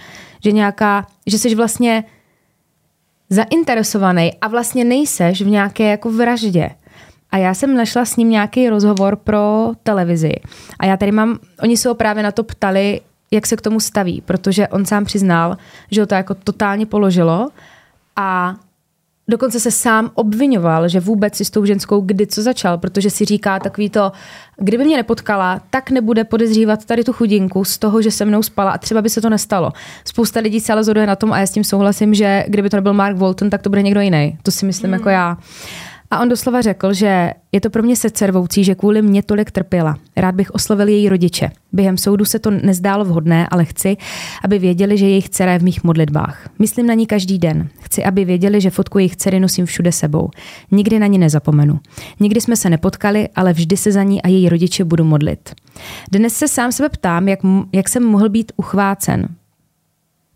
že nějaká, že jsi vlastně zainteresovaný a vlastně nejseš v nějaké jako vraždě. A já jsem našla s ním nějaký rozhovor pro televizi. A já tady mám, oni se ho právě na to ptali, jak se k tomu staví, protože on sám přiznal, že ho to jako totálně položilo a dokonce se sám obvinoval, že vůbec si s tou ženskou kdy co začal, protože si říká takový to, kdyby mě nepotkala, tak nebude podezřívat tady tu chudinku z toho, že se mnou spala a třeba by se to nestalo. Spousta lidí se ale zhoduje na tom a já s tím souhlasím, že kdyby to nebyl Mark Walton, tak to bude někdo jiný. To si myslím mm. jako já. A on doslova řekl, že je to pro mě srdcervoucí, že kvůli mě tolik trpěla. Rád bych oslovil její rodiče. Během soudu se to nezdálo vhodné, ale chci, aby věděli, že jejich dcera je v mých modlitbách. Myslím na ní každý den. Chci, aby věděli, že fotku jejich dcery nosím všude sebou. Nikdy na ní nezapomenu. Nikdy jsme se nepotkali, ale vždy se za ní a její rodiče budu modlit. Dnes se sám sebe ptám, jak, jak jsem mohl být uchvácen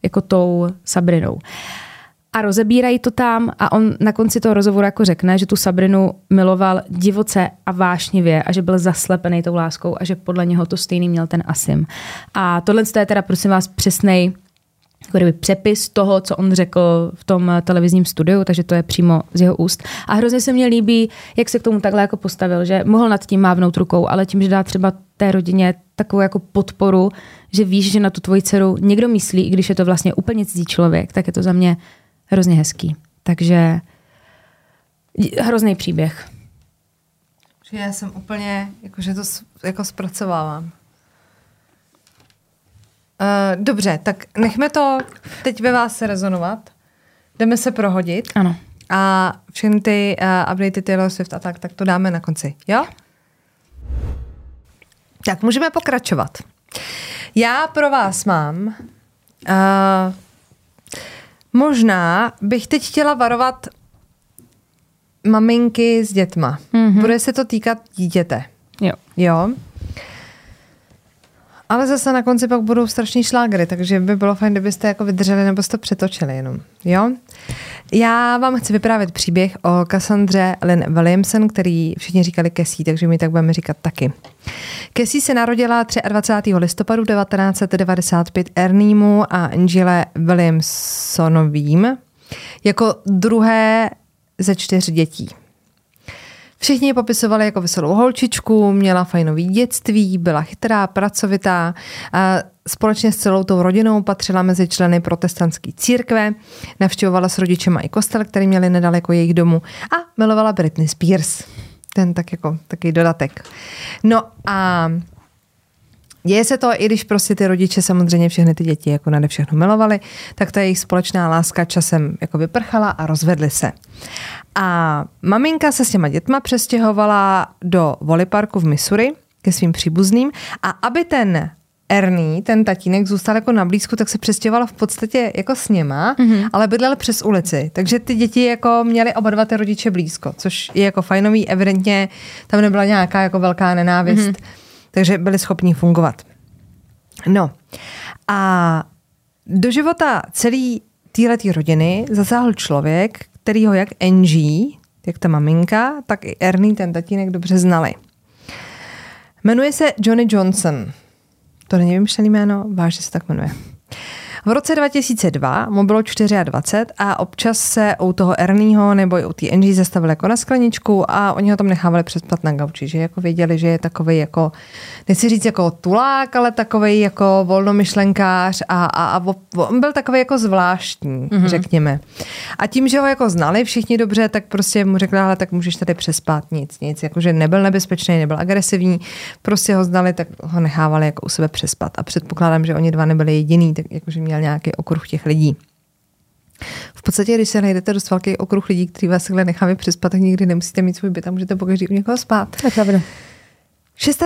jako tou Sabrinou a rozebírají to tam a on na konci toho rozhovoru jako řekne, že tu Sabrinu miloval divoce a vášnivě a že byl zaslepený tou láskou a že podle něho to stejný měl ten Asim. A tohle je teda prosím vás přesnej jako kdyby přepis toho, co on řekl v tom televizním studiu, takže to je přímo z jeho úst. A hrozně se mně líbí, jak se k tomu takhle jako postavil, že mohl nad tím mávnout rukou, ale tím, že dá třeba té rodině takovou jako podporu, že víš, že na tu tvoji dceru někdo myslí, i když je to vlastně úplně cizí člověk, tak je to za mě hrozně hezký. Takže hrozný příběh. Že já jsem úplně, jakože to jako zpracovávám. Uh, dobře, tak nechme to teď ve vás rezonovat. Jdeme se prohodit. Ano. A všechny ty uh, updaty Taylor Swift a tak, tak to dáme na konci, jo? Tak můžeme pokračovat. Já pro vás mám. Uh, možná bych teď chtěla varovat maminky s dětma. Mm-hmm. Bude se to týkat dítěte. Jo. Jo. Ale zase na konci pak budou strašný šlágry, takže by bylo fajn, kdybyste jako vydrželi nebo jste to přetočili jenom. Jo? Já vám chci vyprávět příběh o Cassandře Lynn Williamson, který všichni říkali Cassie, takže my tak budeme říkat taky. Cassie se narodila 23. listopadu 1995 Erniemu a Angele Williamsonovým jako druhé ze čtyř dětí. Všichni ji popisovali jako veselou holčičku, měla fajnový dětství, byla chytrá, pracovitá. A společně s celou tou rodinou patřila mezi členy protestantské církve, navštěvovala s rodičema i kostel, který měli nedaleko jejich domu a milovala Britney Spears. Ten tak jako takový dodatek. No a Děje se to, i když prostě ty rodiče samozřejmě všechny ty děti jako nade všechno milovali, tak ta jejich společná láska časem jako vyprchala a rozvedli se. A maminka se s těma dětma přestěhovala do Valley Parku v Missouri ke svým příbuzným a aby ten Ernie, ten tatínek, zůstal jako na blízku, tak se přestěhovala v podstatě jako s něma, mm-hmm. ale bydlel přes ulici. Takže ty děti jako měly oba dva ty rodiče blízko, což je jako fajnový, evidentně tam nebyla nějaká jako velká nenávist. Mm-hmm takže byli schopni fungovat. No a do života celý téhletý rodiny zasáhl člověk, který ho jak Angie, jak ta maminka, tak i Ernie, ten tatínek, dobře znali. Jmenuje se Johnny Johnson. To není vymyšlený jméno, vážně se tak jmenuje. V roce 2002 mu bylo 24 a občas se u toho Ernieho nebo i u té Angie zastavili jako na skleničku a oni ho tam nechávali přespat na gauči, že jako věděli, že je takový jako, nechci říct jako tulák, ale takový jako volnomyšlenkář a, a, a on byl takový jako zvláštní, mm-hmm. řekněme. A tím, že ho jako znali všichni dobře, tak prostě mu řekla, ale tak můžeš tady přespat, nic, nic, jakože nebyl nebezpečný, nebyl agresivní, prostě ho znali, tak ho nechávali jako u sebe přespat. A předpokládám, že oni dva nebyli jediný, tak jakože měl nějaký okruh těch lidí. V podstatě, když se najdete dost velký okruh lidí, kteří vás takhle necháme přespat, tak nikdy nemusíte mít svůj byt a můžete pokaždý u někoho spát. Pravda.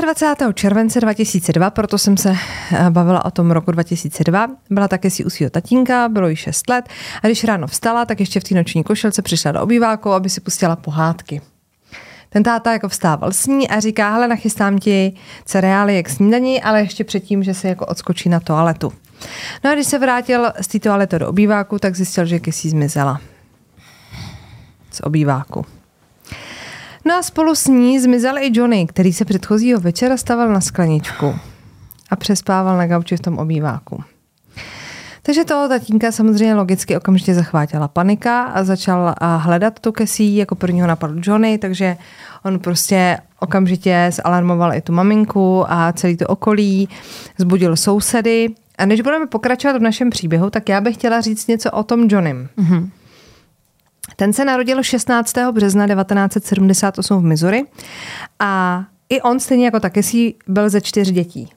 26. července 2002, proto jsem se eh, bavila o tom roku 2002, byla také si u svého tatínka, bylo jí 6 let a když ráno vstala, tak ještě v té noční košilce přišla do obýváku, aby si pustila pohádky. Ten táta jako vstával s ní a říká, hele, nachystám ti cereály jak snídaní, ale ještě předtím, že se jako odskočí na toaletu. No a když se vrátil z té toalety do obýváku, tak zjistil, že Kissy zmizela. Z obýváku. No a spolu s ní zmizel i Johnny, který se předchozího večera stavil na skleničku a přespával na gauči v tom obýváku. Takže toho tatínka samozřejmě logicky okamžitě zachvátila panika a začal hledat tu Kesí, jako prvního napadl Johnny, takže on prostě okamžitě zalarmoval i tu maminku a celý to okolí, zbudil sousedy a než budeme pokračovat v našem příběhu, tak já bych chtěla říct něco o tom Johnem. Mm-hmm. Ten se narodil 16. března 1978 v Missouri a i on, stejně jako si byl ze čtyř dětí.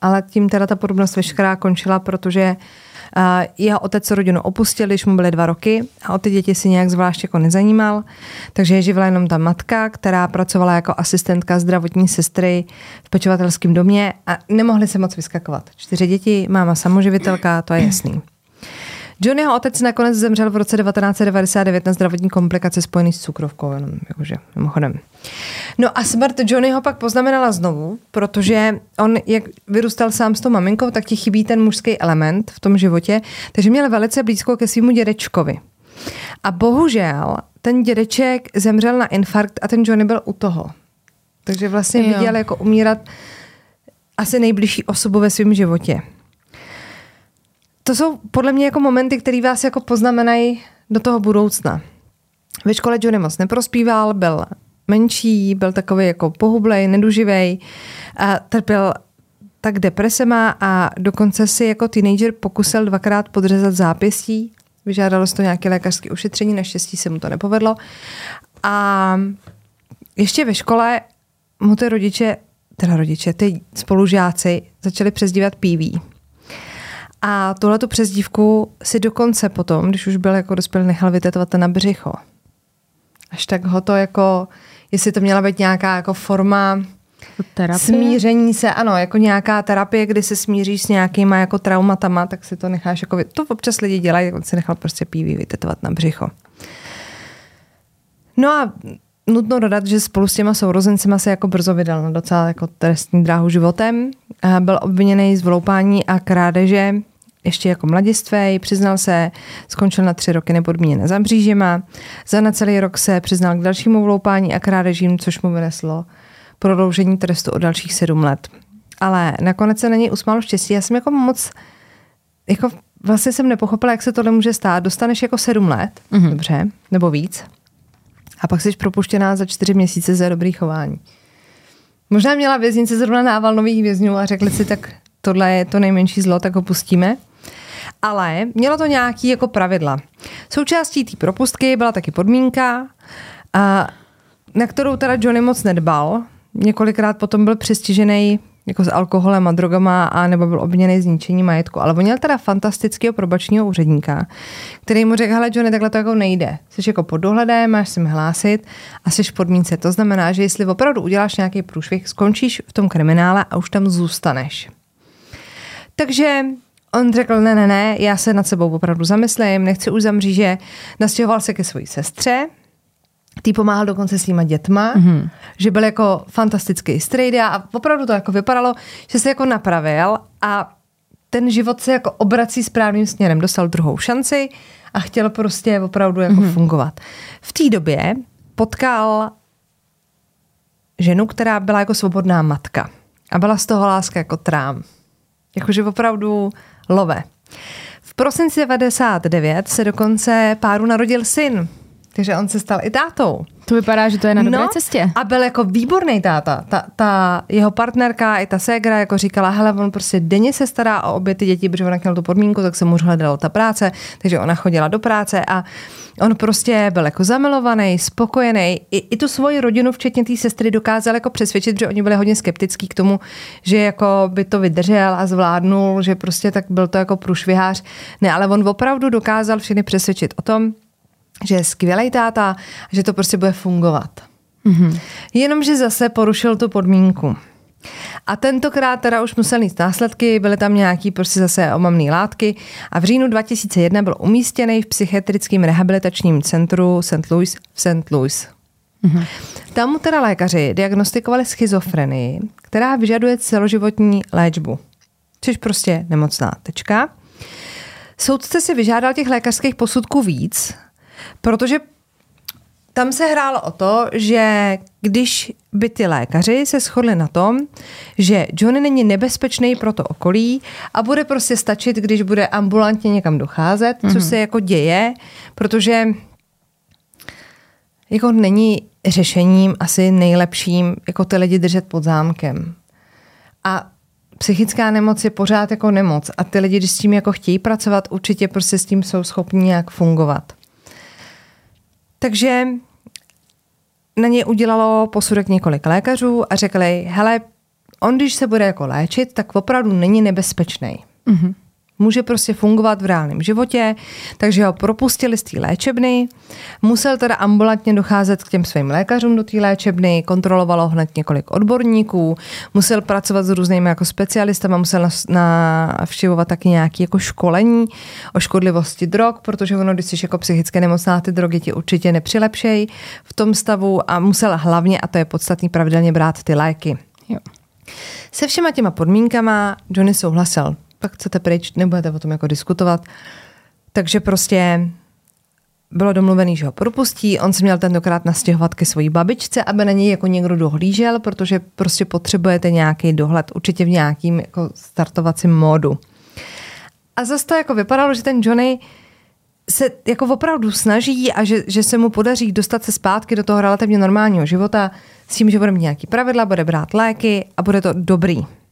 Ale tím teda ta podobnost veškerá končila, protože jeho otec rodinu opustil, když mu byly dva roky a o ty děti si nějak zvlášť jako nezajímal. Takže je živila jenom ta matka, která pracovala jako asistentka zdravotní sestry v pečovatelském domě a nemohli se moc vyskakovat. Čtyři děti, máma samoživitelka, to je jasný. Johnnyho otec nakonec zemřel v roce 1999 na zdravotní komplikace spojený s cukrovkou, jenom jakože mimochodem. No a smrt Johnnyho pak poznamenala znovu, protože on, jak vyrůstal sám s tou maminkou, tak ti chybí ten mužský element v tom životě, takže měl velice blízko ke svýmu dědečkovi. A bohužel ten dědeček zemřel na infarkt a ten Johnny byl u toho. Takže vlastně jo. viděl jako umírat asi nejbližší osobu ve svém životě to jsou podle mě jako momenty, které vás jako poznamenají do toho budoucna. Ve škole Johnny moc neprospíval, byl menší, byl takový jako pohublej, neduživej, a trpěl tak depresema a dokonce si jako teenager pokusil dvakrát podřezat zápěstí. Vyžádalo se to nějaké lékařské ušetření, naštěstí se mu to nepovedlo. A ještě ve škole mu ty rodiče, teda rodiče, ty spolužáci začali přezdívat PV. A tuhle tu přezdívku si dokonce potom, když už byl jako dospělý, nechal vytetovat na břicho. Až tak ho to jako, jestli to měla být nějaká jako forma Terapie? Smíření se, ano, jako nějaká terapie, kdy se smíříš s nějakýma jako traumatama, tak si to necháš jako, vy- to občas lidi dělají, on si nechal prostě pívý vytetovat na břicho. No a nutno dodat, že spolu s těma sourozencima se jako brzo vydal na docela jako trestní dráhu životem. Byl obviněný z vloupání a krádeže ještě jako mladistvej, přiznal se, skončil na tři roky nepodmíněné za mřížema. Za necelý rok se přiznal k dalšímu vloupání a krádežím, což mu vyneslo prodloužení trestu o dalších sedm let. Ale nakonec se na něj usmálo štěstí. Já jsem jako moc, jako vlastně jsem nepochopila, jak se tohle může stát. Dostaneš jako sedm let, mm-hmm. dobře, nebo víc. A pak jsi propuštěná za čtyři měsíce za dobrý chování. Možná měla věznice zrovna nával nových vězňů a řekli si, tak tohle je to nejmenší zlo, tak ho pustíme. Ale mělo to nějaký jako pravidla. Součástí té propustky byla taky podmínka, a na kterou teda Johnny moc nedbal. Několikrát potom byl přestižený jako s alkoholem a drogama a nebo byl obviněný z ničení majetku. Ale on měl teda fantastického probačního úředníka, který mu řekl, hele Johnny, takhle to jako nejde. Jsi jako pod dohledem, máš se mi hlásit a jsi v podmínce. To znamená, že jestli opravdu uděláš nějaký průšvih, skončíš v tom kriminále a už tam zůstaneš. Takže on řekl, ne, ne, ne, já se nad sebou opravdu zamyslím, nechci už za mříže. Nastěhoval se ke své sestře, Tý pomáhal dokonce s těma dětma, mm-hmm. že byl jako fantastický strejda a opravdu to jako vypadalo, že se jako napravil a ten život se jako obrací správným směrem. Dostal druhou šanci a chtěl prostě opravdu jako mm-hmm. fungovat. V té době potkal ženu, která byla jako svobodná matka. A byla z toho láska jako trám. Jakože opravdu love. V prosinci 99 se dokonce páru narodil syn. Takže on se stal i tátou. To vypadá, že to je na dobré cestě. A byl jako výborný táta. Ta, ta jeho partnerka i ta ségra jako říkala, hele, on prostě denně se stará o obě ty děti, protože ona měla tu podmínku, tak se mu hledala ta práce, takže ona chodila do práce a on prostě byl jako zamilovaný, spokojený. I, i tu svoji rodinu, včetně té sestry, dokázal jako přesvědčit, že oni byli hodně skeptický k tomu, že jako by to vydržel a zvládnul, že prostě tak byl to jako průšvihář. Ne, ale on opravdu dokázal všechny přesvědčit o tom, že je skvělý táta, že to prostě bude fungovat. Mm-hmm. Jenomže zase porušil tu podmínku. A tentokrát teda už musel mít následky, byly tam nějaký prostě zase omamné látky a v říjnu 2001 byl umístěný v psychiatrickém rehabilitačním centru St. Louis v St. Louis. Mm-hmm. Tam mu teda lékaři diagnostikovali schizofrenii, která vyžaduje celoživotní léčbu. Což prostě nemocná tečka. Soudce si vyžádal těch lékařských posudků víc, protože tam se hrálo o to, že když by ty lékaři se shodli na tom, že Johnny není nebezpečný pro to okolí a bude prostě stačit, když bude ambulantně někam docházet, mm-hmm. co se jako děje, protože jako není řešením asi nejlepším jako ty lidi držet pod zámkem. A psychická nemoc je pořád jako nemoc a ty lidi, když s tím jako chtějí pracovat, určitě prostě s tím jsou schopni nějak fungovat. Takže na ně udělalo posudek několik lékařů a řekli, hele, on když se bude jako léčit, tak opravdu není nebezpečný. Mm-hmm. Může prostě fungovat v reálném životě, takže ho propustili z té léčebny. Musel teda ambulantně docházet k těm svým lékařům do té léčebny, kontrolovalo hned několik odborníků, musel pracovat s různými jako specialistami, musel navštěvovat taky nějaké jako školení o škodlivosti drog, protože ono, když jsi jako psychicky nemocná, ty drogy ti určitě nepřilepšejí v tom stavu a musel hlavně, a to je podstatný, pravidelně brát ty léky. Jo. Se všema těma podmínkama Johnny souhlasil pak chcete pryč, nebudete o tom jako diskutovat. Takže prostě bylo domluvený, že ho propustí. On se měl tentokrát nastěhovat ke své babičce, aby na něj jako někdo dohlížel, protože prostě potřebujete nějaký dohled, určitě v nějakým jako startovacím módu. A zase to jako vypadalo, že ten Johnny se jako opravdu snaží a že, že se mu podaří dostat se zpátky do toho relativně normálního života s tím, že bude mít nějaký pravidla, bude brát léky a bude to dobrý.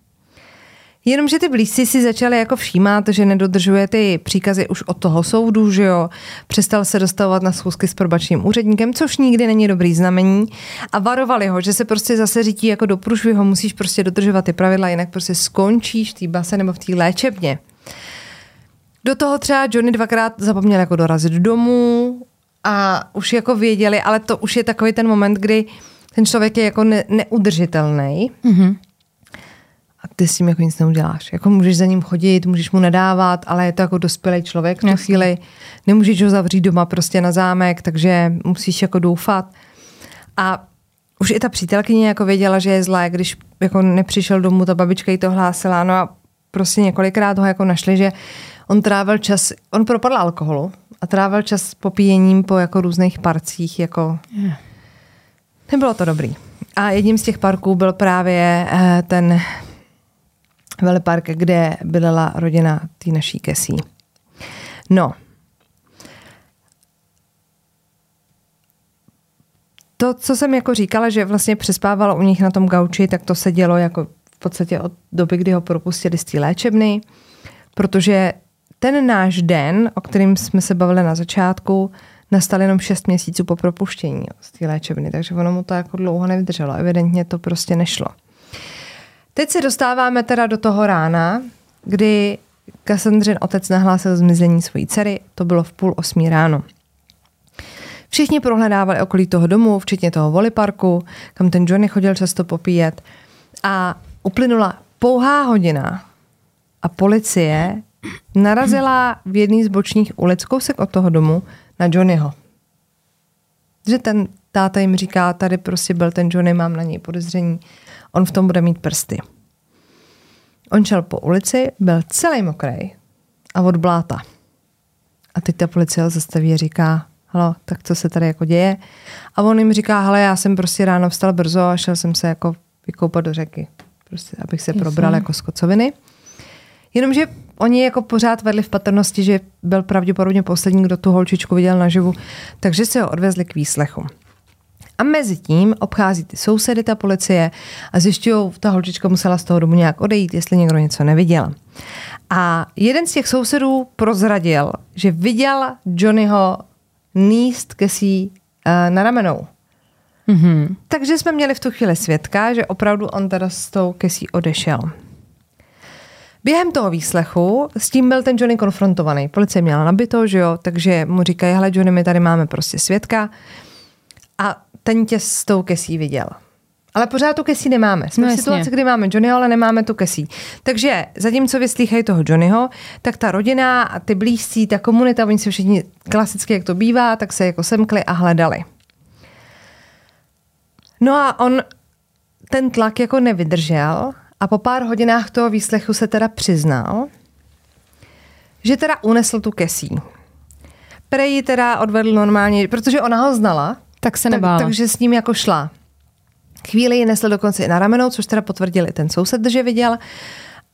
Jenomže ty blízci si začali jako všímat, že nedodržuje ty příkazy už od toho soudu, že jo. Přestal se dostavovat na schůzky s probačním úředníkem, což nikdy není dobrý znamení. A varovali ho, že se prostě zase řídí jako do průšvihu, musíš prostě dodržovat ty pravidla, jinak prostě skončíš v té base nebo v té léčebně. Do toho třeba Johnny dvakrát zapomněl jako dorazit domů a už jako věděli, ale to už je takový ten moment, kdy ten člověk je jako ne, neudržitelný. Mhm. Ty s tím jako nic neuděláš. Jako můžeš za ním chodit, můžeš mu nadávat, ale je to jako dospělý člověk v tu Jasně. chvíli. Nemůžeš ho zavřít doma prostě na zámek, takže musíš jako doufat. A už i ta přítelkyně jako věděla, že je zlé, když jako nepřišel domů, ta babička jí to hlásila. No a prostě několikrát ho jako našli, že on trávil čas, on propadl alkoholu a trávil čas popíjením po jako různých parcích, jako Nebylo to dobrý. A jedním z těch parků byl právě eh, ten velepark, kde bydlela rodina té naší Kesí. No. To, co jsem jako říkala, že vlastně přespávala u nich na tom gauči, tak to se dělo jako v podstatě od doby, kdy ho propustili z té léčebny, protože ten náš den, o kterým jsme se bavili na začátku, nastal jenom 6 měsíců po propuštění z té léčebny, takže ono mu to jako dlouho nevydrželo. Evidentně to prostě nešlo. Teď se dostáváme teda do toho rána, kdy Cassandrin otec nahlásil zmizení své dcery, to bylo v půl osmí ráno. Všichni prohledávali okolí toho domu, včetně toho voliparku, kam ten Johnny chodil často popíjet. A uplynula pouhá hodina a policie narazila v jedný z bočních ulic kousek od toho domu na Johnnyho. Že ten táta jim říká, tady prostě byl ten Johnny, mám na něj podezření, on v tom bude mít prsty. On šel po ulici, byl celý mokrý a od bláta. A teď ta policie ho zastaví a říká, halo, tak co se tady jako děje? A on jim říká, hele, já jsem prostě ráno vstal brzo a šel jsem se jako vykoupat do řeky. Prostě, abych se Jasně. probral jako z kocoviny. Jenomže oni jako pořád vedli v patrnosti, že byl pravděpodobně poslední, kdo tu holčičku viděl naživu, takže se ho odvezli k výslechu. A mezi tím obchází ty sousedy ta policie a zjišťují, ta holčička musela z toho domu nějak odejít, jestli někdo něco neviděl. A jeden z těch sousedů prozradil, že viděl Johnnyho níst kesí uh, na ramenou. Mhm. Takže jsme měli v tu chvíli svědka, že opravdu on teda s tou kesí odešel. Během toho výslechu s tím byl ten Johnny konfrontovaný. Policie měla nabito, že jo, takže mu říkají, hele Johnny, my tady máme prostě svědka a ten tě s tou kesí viděl. Ale pořád tu kesí nemáme. Jsme No v situaci, kdy máme Johnnyho, ale nemáme tu kesí. Takže zatímco vyslýchají toho Johnnyho, tak ta rodina a ty blízcí, ta komunita, oni se všichni klasicky, jak to bývá, tak se jako semkli a hledali. No a on ten tlak jako nevydržel a po pár hodinách toho výslechu se teda přiznal, že teda unesl tu kesí. Prej ji teda odvedl normálně, protože ona ho znala, Tak se nebála. tak, takže s ním jako šla. Chvíli ji nesl dokonce i na ramenou, což teda potvrdil i ten soused, že viděl.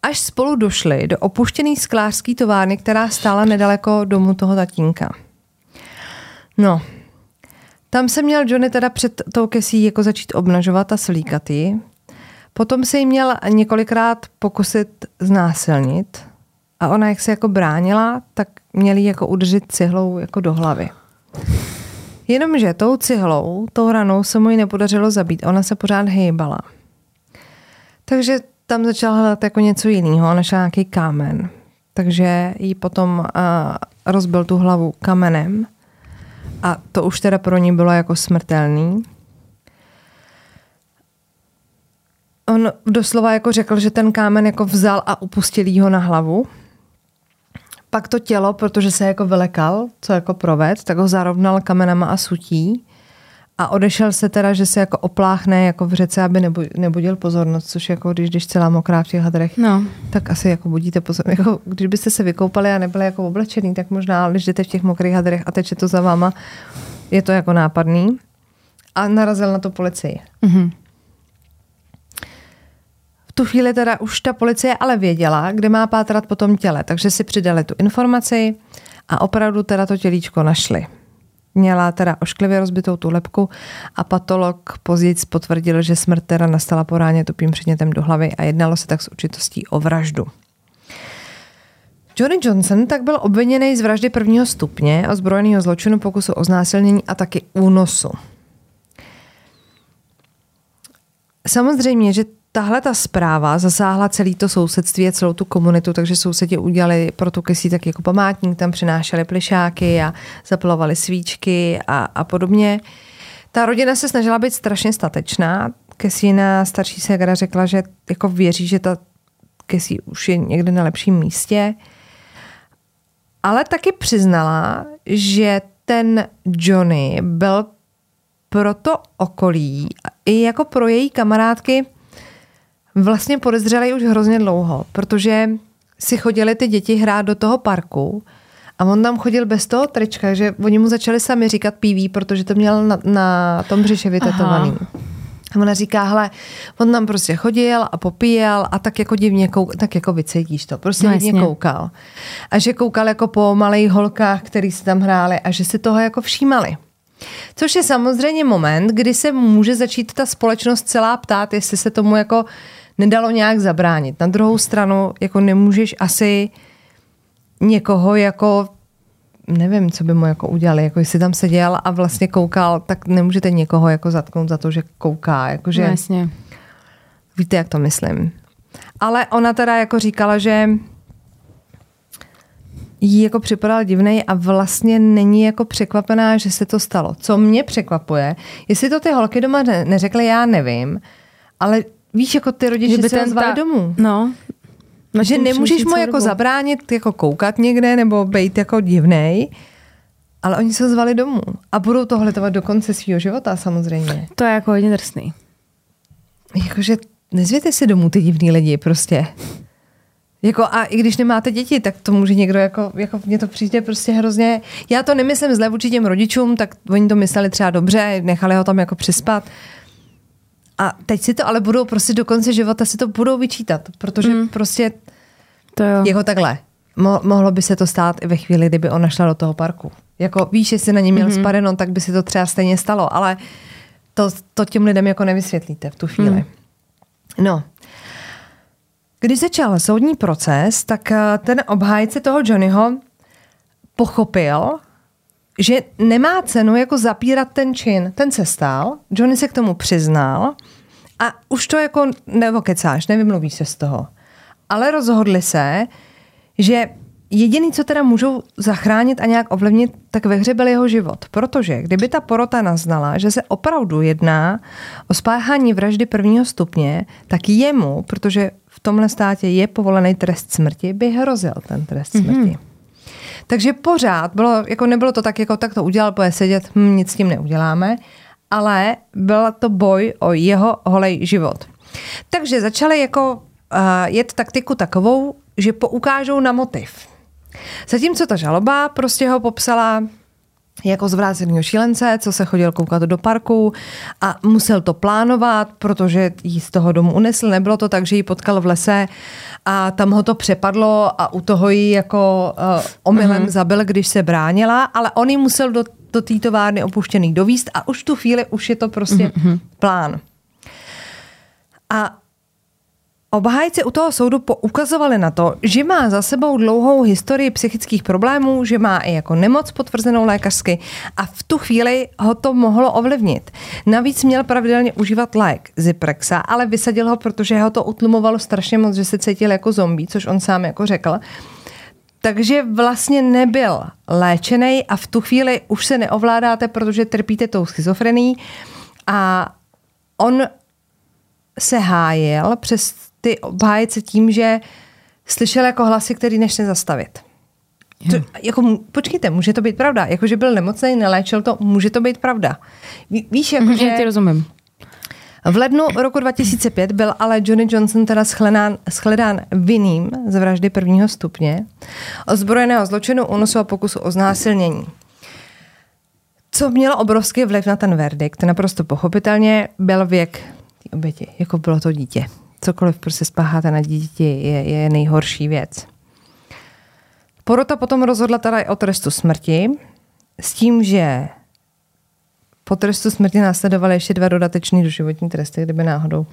Až spolu došli do opuštěné sklářské továrny, která stála nedaleko domu toho tatínka. No, tam se měl Johnny teda před tou kesí jako začít obnažovat a slíkat ji. Potom se jí měl několikrát pokusit znásilnit a ona, jak se jako bránila, tak měl jí jako udržet cihlou jako do hlavy. Jenomže tou cihlou, tou ranou se mu ji nepodařilo zabít. Ona se pořád hejbala. Takže tam začala hledat jako něco jiného. Našla nějaký kámen. Takže jí potom uh, rozbil tu hlavu kamenem. A to už teda pro ní bylo jako smrtelný. On doslova jako řekl, že ten kámen jako vzal a upustil jí ho na hlavu. Pak to tělo, protože se jako vylekal, co jako proved, tak ho zarovnal kamenama a sutí a odešel se teda, že se jako opláchne jako v řece, aby nebu- nebudil pozornost, což jako když jdeš celá mokrá v těch hadrech, No. tak asi jako budíte pozornost. Jako, když byste se vykoupali a nebyli jako oblečený, tak možná, ale když jdete v těch mokrých hadrech a teče to za váma, je to jako nápadný. A narazil na to policii. Mhm. Tu chvíli teda už ta policie ale věděla, kde má pátrat po tom těle, takže si přidali tu informaci a opravdu teda to tělíčko našli. Měla teda ošklivě rozbitou tu lepku a patolog později potvrdil, že smrt teda nastala po ráně tupým předmětem do hlavy a jednalo se tak s určitostí o vraždu. Johnny Johnson tak byl obviněný z vraždy prvního stupně, ozbrojeného zločinu, pokusu o znásilnění a taky únosu. Samozřejmě, že tahle ta zpráva zasáhla celý to sousedství a celou tu komunitu, takže sousedi udělali pro tu kesí tak jako památník, tam přinášeli plišáky a zapalovali svíčky a, a podobně. Ta rodina se snažila být strašně statečná. Kesina starší ségra řekla, že jako věří, že ta Kesi už je někde na lepším místě. Ale taky přiznala, že ten Johnny byl pro to okolí i jako pro její kamarádky vlastně podezřelý už hrozně dlouho, protože si chodili ty děti hrát do toho parku a on tam chodil bez toho trička, že oni mu začali sami říkat PV, protože to měl na, na tom břiše vytetovaný. A ona říká, hele, on tam prostě chodil a popíjel a tak jako divně kouk, tak jako vycítíš to, prostě no, divně koukal. A že koukal jako po malých holkách, který se tam hráli a že si toho jako všímali. Což je samozřejmě moment, kdy se může začít ta společnost celá ptát, jestli se tomu jako nedalo nějak zabránit. Na druhou stranu, jako nemůžeš asi někoho jako nevím, co by mu jako udělali, jako jestli tam seděl a vlastně koukal, tak nemůžete někoho jako zatknout za to, že kouká. Jakože, no, jasně. Víte, jak to myslím. Ale ona teda jako říkala, že jí jako připadal divnej a vlastně není jako překvapená, že se to stalo. Co mě překvapuje, jestli to ty holky doma ne- neřekly, já nevím, ale víš, jako ty rodiče že by se zvali ta... domů. No, No, že nemůžeš mu jako dobu. zabránit jako koukat někde nebo být jako divnej, ale oni se zvali domů a budou to hledovat do konce svého života samozřejmě. To je jako hodně drsný. Jakože nezvěte si domů ty divný lidi prostě. Jako a i když nemáte děti, tak to může někdo jako, jako mně to přijde prostě hrozně, já to nemyslím zle vůči těm rodičům, tak oni to mysleli třeba dobře, nechali ho tam jako přispat. A teď si to ale budou prostě do konce života si to budou vyčítat, protože mm. prostě to jo. jako takhle. Mo- mohlo by se to stát i ve chvíli, kdyby ona šla do toho parku. Jako víš, jestli na něj měl mm-hmm. tak by si to třeba stejně stalo, ale to, to těm lidem jako nevysvětlíte v tu chvíli. Mm. No. Když začal soudní proces, tak eh, ten obhájce toho Johnnyho pochopil, že nemá cenu jako zapírat ten čin. Ten se stal, Johnny se k tomu přiznal a už to jako nevokecáš, nevymluvíš se z toho. Ale rozhodli se, že jediný, co teda můžou zachránit a nějak ovlivnit, tak ve hře byl jeho život. Protože kdyby ta porota naznala, že se opravdu jedná o spáchání vraždy prvního stupně, tak jemu, protože v tomhle státě je povolený trest smrti, by hrozil ten trest smrti. Mm-hmm. Takže pořád bylo, jako nebylo to tak, jako tak to udělal, bude sedět, hm, nic s tím neuděláme, ale byl to boj o jeho holej život. Takže začali jako uh, jet taktiku takovou, že poukážou na motiv. Zatímco ta žaloba prostě ho popsala jako zvráceného šílence, co se chodil koukat do parku a musel to plánovat, protože jí z toho domu unesl. Nebylo to tak, že ji potkal v lese a tam ho to přepadlo a u toho ji jako uh, omylem mm-hmm. zabil, když se bránila, ale on ji musel do, do té továrny opuštěný dovíst a už tu chvíli už je to prostě mm-hmm. plán. A Obhájci u toho soudu poukazovali na to, že má za sebou dlouhou historii psychických problémů, že má i jako nemoc potvrzenou lékařsky a v tu chvíli ho to mohlo ovlivnit. Navíc měl pravidelně užívat lék Zyprexa, ale vysadil ho, protože ho to utlumovalo strašně moc, že se cítil jako zombie, což on sám jako řekl. Takže vlastně nebyl léčený a v tu chvíli už se neovládáte, protože trpíte tou schizofrenií a on se hájil přes ty obhájce tím, že slyšel jako hlasy, který nešli zastavit. To, jako, počkejte, může to být pravda. Jakože byl nemocný, neléčil to, může to být pravda. Ví, víš, jako, že... ty rozumím. V lednu roku 2005 byl ale Johnny Johnson teda shledán, shledán vinným z vraždy prvního stupně, ozbrojeného zločinu, únosu a pokusu o znásilnění. Co mělo obrovský vliv na ten verdikt, naprosto pochopitelně, byl věk oběti, jako bylo to dítě cokoliv prostě spácháte na dítě, je, je nejhorší věc. Porota potom rozhodla teda o trestu smrti s tím, že po trestu smrti následovaly ještě dva dodatečné doživotní tresty, kdyby náhodou.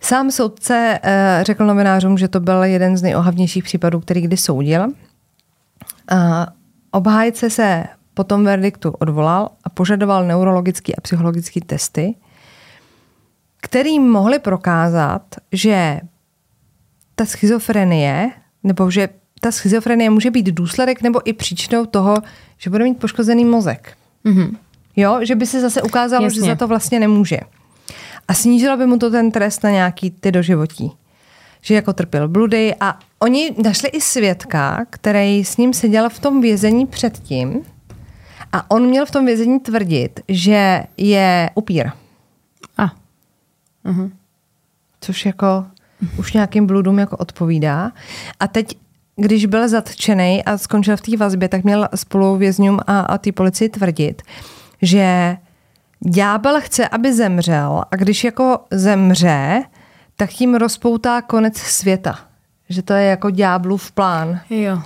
Sám soudce eh, řekl novinářům, že to byl jeden z nejohavnějších případů, který kdy soudil. Obhájce se po tom verdiktu odvolal a požadoval neurologické a psychologické testy, který mohli prokázat, že ta schizofrenie, nebo že ta schizofrenie může být důsledek nebo i příčinou toho, že bude mít poškozený mozek. Mm-hmm. Jo, že by se zase ukázalo, Jasně. že za to vlastně nemůže. A snížilo by mu to ten trest na nějaký ty doživotí. Že jako trpěl bludy a oni našli i svědka, který s ním seděl v tom vězení předtím a on měl v tom vězení tvrdit, že je upír. A, což jako už nějakým bludům jako odpovídá. A teď, když byl zatčený a skončil v té vazbě, tak měl spolu vězňům a, a té policii tvrdit, že ďábel chce, aby zemřel a když jako zemře, tak tím rozpoutá konec světa. Že to je jako ďáblův plán. jo.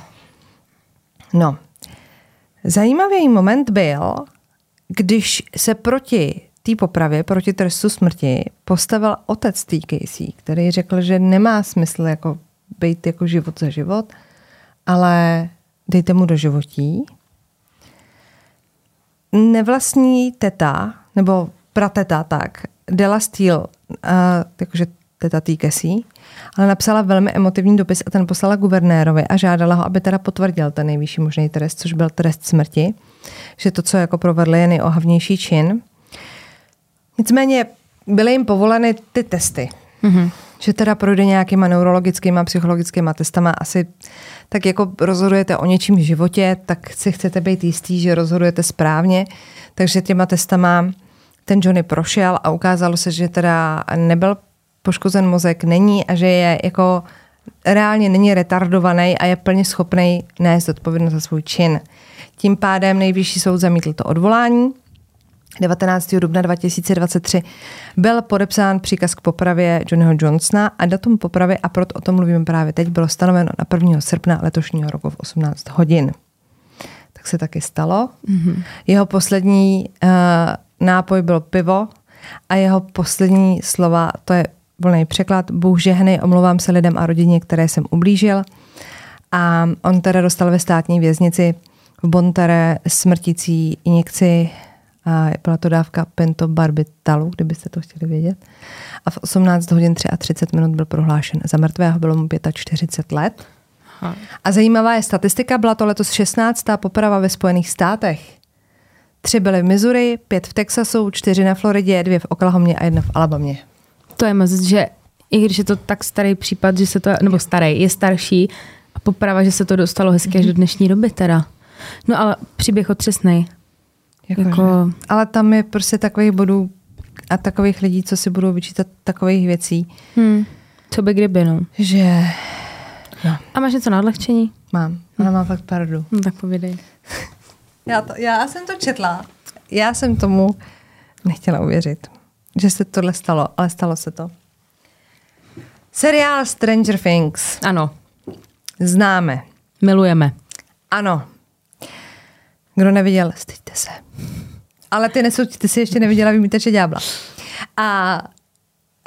No, zajímavý moment byl, když se proti té popravě, proti trestu smrti postavil otec té Casey, který řekl, že nemá smysl jako být jako život za život, ale dejte mu do životí. Nevlastní teta, nebo prateta tak, Della Steele, uh, jakože teta té Casey, ale napsala velmi emotivní dopis a ten poslala guvernérovi a žádala ho, aby teda potvrdil ten nejvyšší možný trest, což byl trest smrti, že to, co jako provedli, je nejohavnější čin. Nicméně byly jim povoleny ty testy. Mm-hmm. Že teda projde nějakýma neurologickýma, psychologickýma testama. Asi tak jako rozhodujete o něčím v životě, tak si chcete být jistý, že rozhodujete správně. Takže těma testama ten Johnny prošel a ukázalo se, že teda nebyl poškozen mozek, není a že je jako reálně není retardovaný a je plně schopný nést odpovědnost za svůj čin. Tím pádem nejvyšší soud zamítl to odvolání 19. dubna 2023 byl podepsán příkaz k popravě Johnnyho Johnsona a datum popravy, a proto o tom mluvíme právě teď, bylo stanoveno na 1. srpna letošního roku v 18 hodin. Tak se taky stalo. Mm-hmm. Jeho poslední uh, nápoj bylo pivo a jeho poslední slova, to je volný překlad, Bůh žehnej, omlouvám se lidem a rodině, které jsem ublížil. A on teda dostal ve státní věznici v Bontare smrtící injekci a byla to dávka pentobarbitalu, kdybyste to chtěli vědět. A v 18 hodin 33 minut byl prohlášen za mrtvého, bylo mu 45 let. Aha. A zajímavá je statistika, byla to letos 16. poprava ve Spojených státech. Tři byly v Missouri, pět v Texasu, čtyři na Floridě, dvě v Oklahomě a jedna v Alabamě. To je moc, že i když je to tak starý případ, že se to, nebo starý, je starší a poprava, že se to dostalo hezky až do dnešní doby teda. No ale příběh otřesnej. Jako, Jako-. Ale tam je prostě takových bodů a takových lidí, co si budou vyčítat takových věcí, Hmm. Co by kdyby, no. že no, A máš něco na odlehčení? mám. Ona má fakt pravdu. No tak povídej. Já, to, já jsem to četla. Já jsem tomu nechtěla uvěřit, že se tohle stalo, ale stalo se to. Seriál Stranger Things. Ano, Známe. milujeme. Ano. Kdo neviděl, styďte se. Ale ty, nesou, ty si ještě neviděla Vymítače ďábla. A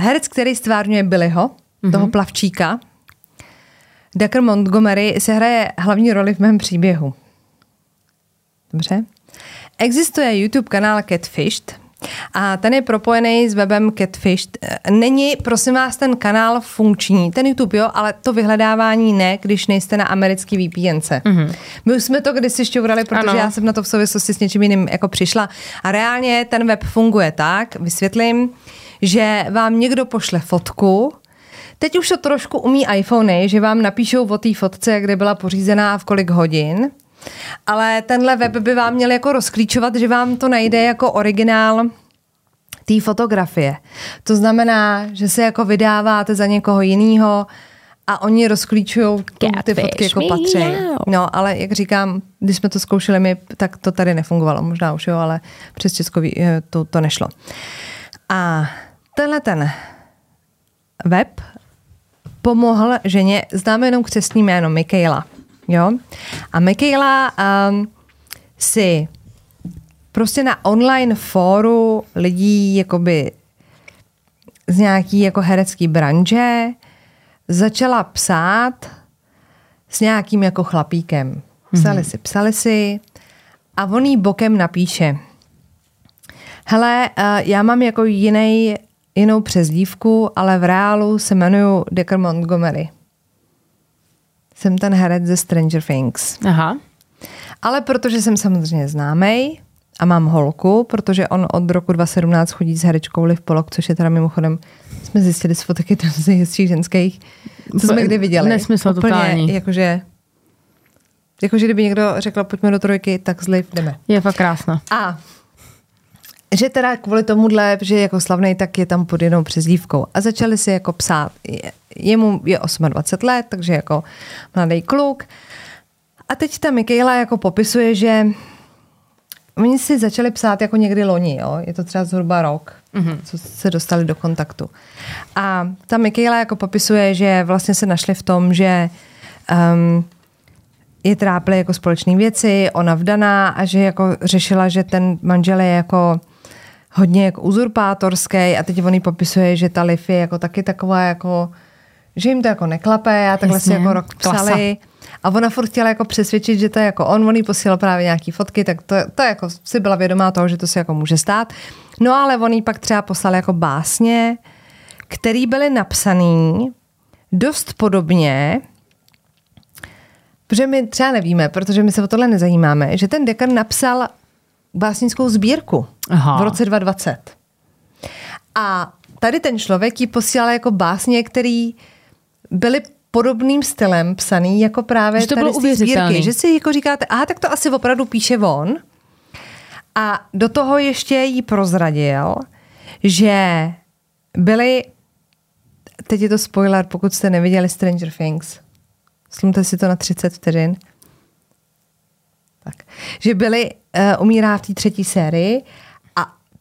herec, který stvárňuje Billyho, mm-hmm. toho plavčíka, Decker Montgomery, se hraje hlavní roli v mém příběhu. Dobře. Existuje YouTube kanál Catfished a ten je propojený s webem Catfished. Není, prosím vás, ten kanál funkční. Ten YouTube jo, ale to vyhledávání ne, když nejste na americký VPNce. Mm-hmm. My už jsme to kdysi šťourali, protože Ano. ano. já jsem na to v souvislosti s něčím jiným jako přišla. A reálně ten web funguje tak, vysvětlím, že vám někdo pošle fotku, Teď už to trošku umí iPhony, že vám napíšou o té fotce, kde byla pořízená a v kolik hodin. Ale tenhle web by vám měl jako rozklíčovat, že vám to najde jako originál té fotografie. To znamená, že se jako vydáváte za někoho jiného a oni rozklíčují ty fotky jako patří. No, ale jak říkám, když jsme to zkoušeli my, tak to tady nefungovalo. Možná už jo, ale přes Česko ví- eh, to, to nešlo. A tenhle ten web pomohl ženě, známe jenom křesní jméno Michaela. Jo? A Michaela um, si prostě na online fóru lidí jakoby z nějaký jako herecký branže začala psát s nějakým jako chlapíkem. Psali mm-hmm. si, psali si a on jí bokem napíše. Hele, uh, já mám jako jiný, jinou přezdívku, ale v reálu se jmenuju Decker Montgomery. Jsem ten herec ze Stranger Things. Aha. Ale protože jsem samozřejmě známej, a mám holku, protože on od roku 2017 chodí s herečkou Liv Polok, což je teda mimochodem, jsme zjistili z fotek tam z nejhezčích ženských, co jsme kdy viděli. Nesmysl Úplně, totální. Jakože, jakože kdyby někdo řekl, pojďme do trojky, tak z Liv jdeme. Je fakt krásná. A že teda kvůli tomuhle, že je jako slavný, tak je tam pod jednou přezdívkou. A začali si jako psát. Je- Jemu je 28 let, takže jako mladý kluk. A teď ta Michaela jako popisuje, že oni si začali psát jako někdy loni, jo? je to třeba zhruba rok, mm-hmm. co se dostali do kontaktu. A ta Michaela jako popisuje, že vlastně se našli v tom, že um, je trápily jako společné věci, ona vdaná a že jako řešila, že ten manžel je jako hodně jako uzurpátorský a teď on popisuje, že ta Liv je jako taky taková jako, že jim to jako neklape a takhle si Jasně, jako rok klasa. psali. A ona furt chtěla jako přesvědčit, že to je jako on, on jí posílal právě nějaký fotky, tak to, to jako si byla vědomá toho, že to si jako může stát. No ale on jí pak třeba poslal jako básně, který byly napsaný dost podobně, Protože my třeba nevíme, protože my se o tohle nezajímáme, že ten dekan napsal básnickou sbírku Aha. v roce 2020. A tady ten člověk ji posílal jako básně, který byly podobným stylem psaný jako právě Že to tady bylo z sbírky. Že si jako říkáte, aha, tak to asi opravdu píše on. A do toho ještě jí prozradil, že byly, teď je to spoiler, pokud jste neviděli Stranger Things, slumte si to na 30 vteřin, tak. Že byly, uh, umírá v té třetí sérii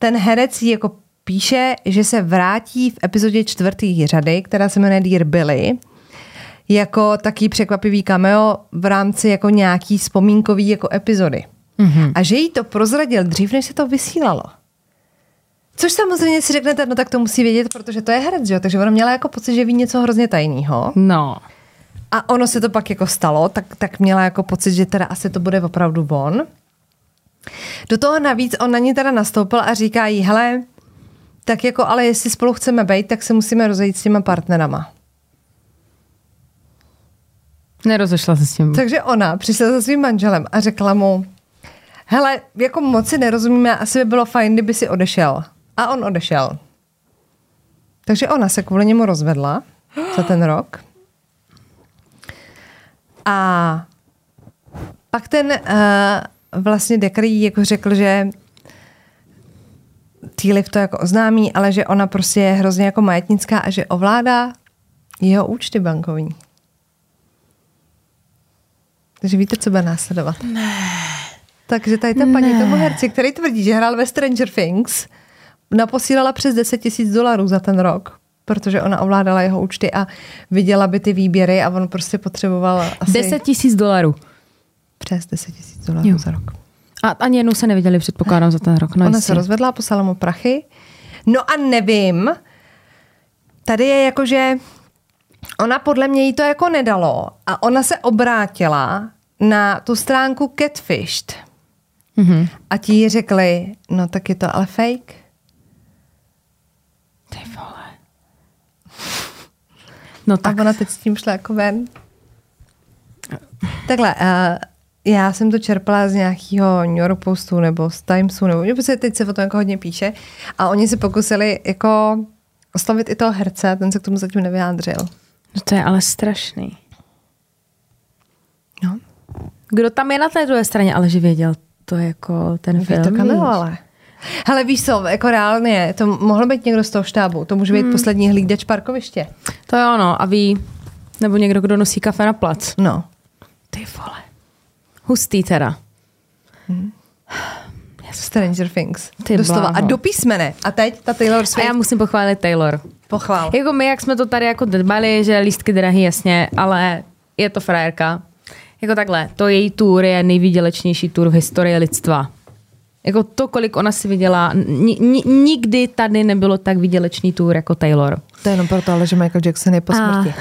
ten herec jí jako píše, že se vrátí v epizodě čtvrtý řady, která se jmenuje Dear Billy, jako taký překvapivý cameo v rámci jako nějaký vzpomínkový jako epizody. Mm-hmm. A že jí to prozradil dřív, než se to vysílalo. Což samozřejmě si řeknete, no tak to musí vědět, protože to je herec, že jo? Takže ona měla jako pocit, že ví něco hrozně tajného. No. A ono se to pak jako stalo, tak, tak měla jako pocit, že teda asi to bude opravdu on. Do toho navíc on na ní teda nastoupil a říká jí, hele, tak jako ale jestli spolu chceme být, tak se musíme rozejít s těma partnerama. Nerozešla se s tím. Takže ona přišla za svým manželem a řekla mu, hele, jako moc si nerozumíme, asi by bylo fajn, kdyby si odešel. A on odešel. Takže ona se kvůli němu rozvedla za ten rok. A pak ten uh, vlastně Dekry jako řekl, že Týliv to jako oznámí, ale že ona prostě je hrozně jako majetnická a že ovládá jeho účty bankovní. Takže víte, co bude následovat? Ne. Takže tady ta paní tomu herci, který tvrdí, že hrál ve Stranger Things, naposílala přes 10 tisíc dolarů za ten rok, protože ona ovládala jeho účty a viděla by ty výběry a on prostě potřeboval asi 10 tisíc dolarů. Přes 10 tisíc dolarů za rok. A ani jednou se neviděli, předpokládám, za ten rok. No Ona jistě. se rozvedla, poslala mu prachy. No a nevím, tady je jako, že ona podle mě jí to jako nedalo a ona se obrátila na tu stránku Catfished. Mhm. A ti jí řekli, no tak je to ale fake. Ty vole. No Tak. tak. A ona teď s tím šla jako ven. Takhle, uh, já jsem to čerpala z nějakého New York Postu nebo z Timesu, nebo prostě teď se o tom jako hodně píše. A oni se pokusili jako oslovit i toho herce, ten se k tomu zatím nevyjádřil. No to je ale strašný. No. Kdo tam je na té druhé straně, ale že věděl to jako ten Ví film. to kamilo, víš? ale. Hele, víš co, jako reálně, to mohlo být někdo z toho štábu, to může být hmm. poslední hlídač parkoviště. To jo, no. A ví, nebo někdo, kdo nosí kafe na plac. No. Ty vole. Hustý teda. Stranger Things. Ty Doslova. A bláho. do písmene. A teď ta Taylor A Swift já musím pochválit Taylor. pochvál. Jako my, jak jsme to tady jako dbali, že lístky drahý, jasně, ale je to frajerka. Jako takhle, to její tour je nejvýdělečnější tour v historii lidstva. Jako to, kolik ona si viděla, ni, ni, nikdy tady nebylo tak výdělečný tour jako Taylor. To je jenom proto, ale že Michael Jackson je po smrti.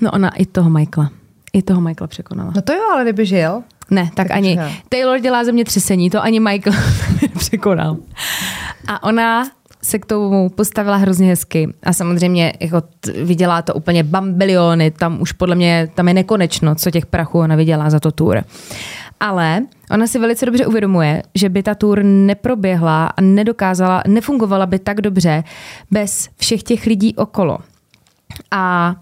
no ona i toho Michaela. I toho Michaela překonala. No to jo, ale kdyby žil. Ne, tak, Tak ani počkej. Taylor dělá ze mě třesení, to ani Michael překonal. A ona se k tomu postavila hrozně hezky. A samozřejmě jako t- vydělá to úplně bambiliony, tam už podle mě, tam je nekonečno, co těch prachů ona vydělá za to tour. Ale ona si velice dobře uvědomuje, že by ta tour neproběhla a nedokázala, nefungovala by tak dobře bez všech těch lidí okolo. A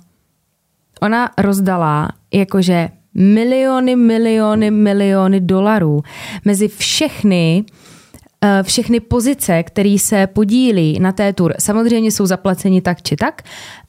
ona rozdala jakože miliony, miliony, miliony dolarů mezi všechny eh, všechny pozice, které se podílí na té tur, samozřejmě jsou zaplaceni tak či tak,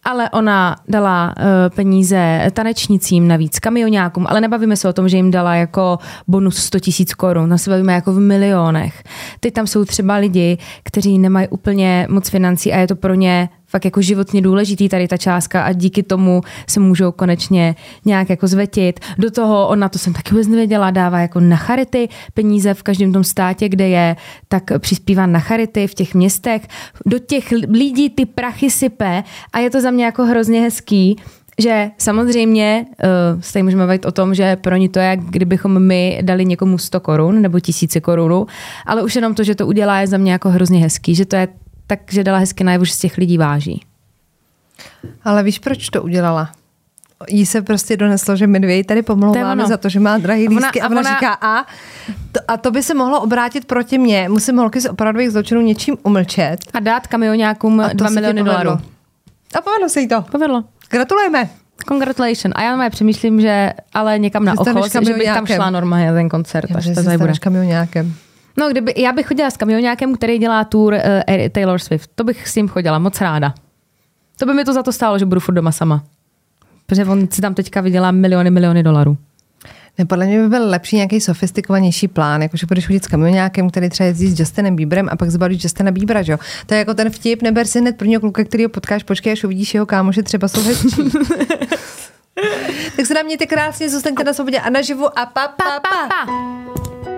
ale ona dala uh, peníze tanečnicím navíc, kamionákům, ale nebavíme se o tom, že jim dala jako bonus 100 tisíc korun, no se bavíme jako v milionech. Teď tam jsou třeba lidi, kteří nemají úplně moc financí a je to pro ně fakt jako životně důležitý tady ta částka a díky tomu se můžou konečně nějak jako zvetit. Do toho ona, to jsem taky vůbec nevěděla, dává jako na charity peníze v každém tom státě, kde je, tak přispívá na charity v těch městech. Do těch lidí ty prachy sype a je to za mě jako hrozně hezký, že samozřejmě uh, se tady můžeme bavit o tom, že pro ní to je, jak kdybychom my dali někomu 100 korun nebo tisíce korun, ale už jenom to, že to udělá, je za mě jako hrozně hezký, že to je tak, že dala hezky najevo, že z těch lidí váží. Ale víš, proč to udělala? Jí se prostě doneslo, že my dvě jí tady pomlouváme za to, že má drahý lístky a ona, a ona říká a, to, a to by se mohlo obrátit proti mně. Musím holky z opravdových zločinů něčím umlčet. A dát kamionňákům 2 miliony dolarů. A povedlo se jí to. Povedlo. Gratulujeme. Congratulations. A já mám přemýšlím, že ale někam na ochos, že bych tam šla normálně na ten koncert. Já, až že to si kamionňákem. No, kdyby, já bych chodila s kamionňákem, který dělá tour uh, Taylor Swift. To bych s ním chodila, moc ráda. To by mi to za to stálo, že budu furt doma sama. Protože on si tam teďka vydělá miliony, miliony dolarů. Ne, podle mě by byl lepší nějaký sofistikovanější plán, jakože budeš chodit s kamionákem, který třeba jezdí s Justinem Bieberem a pak zbalíš Justina Biebera, že jo? To je jako ten vtip, neber si hned prvního kluka, který ho potkáš, počkej, až uvidíš jeho kámoše, třeba jsou hezčí. tak se na mě ty krásně, zůstaňte na svobodě a naživu a pa, pa, pa. pa, pa.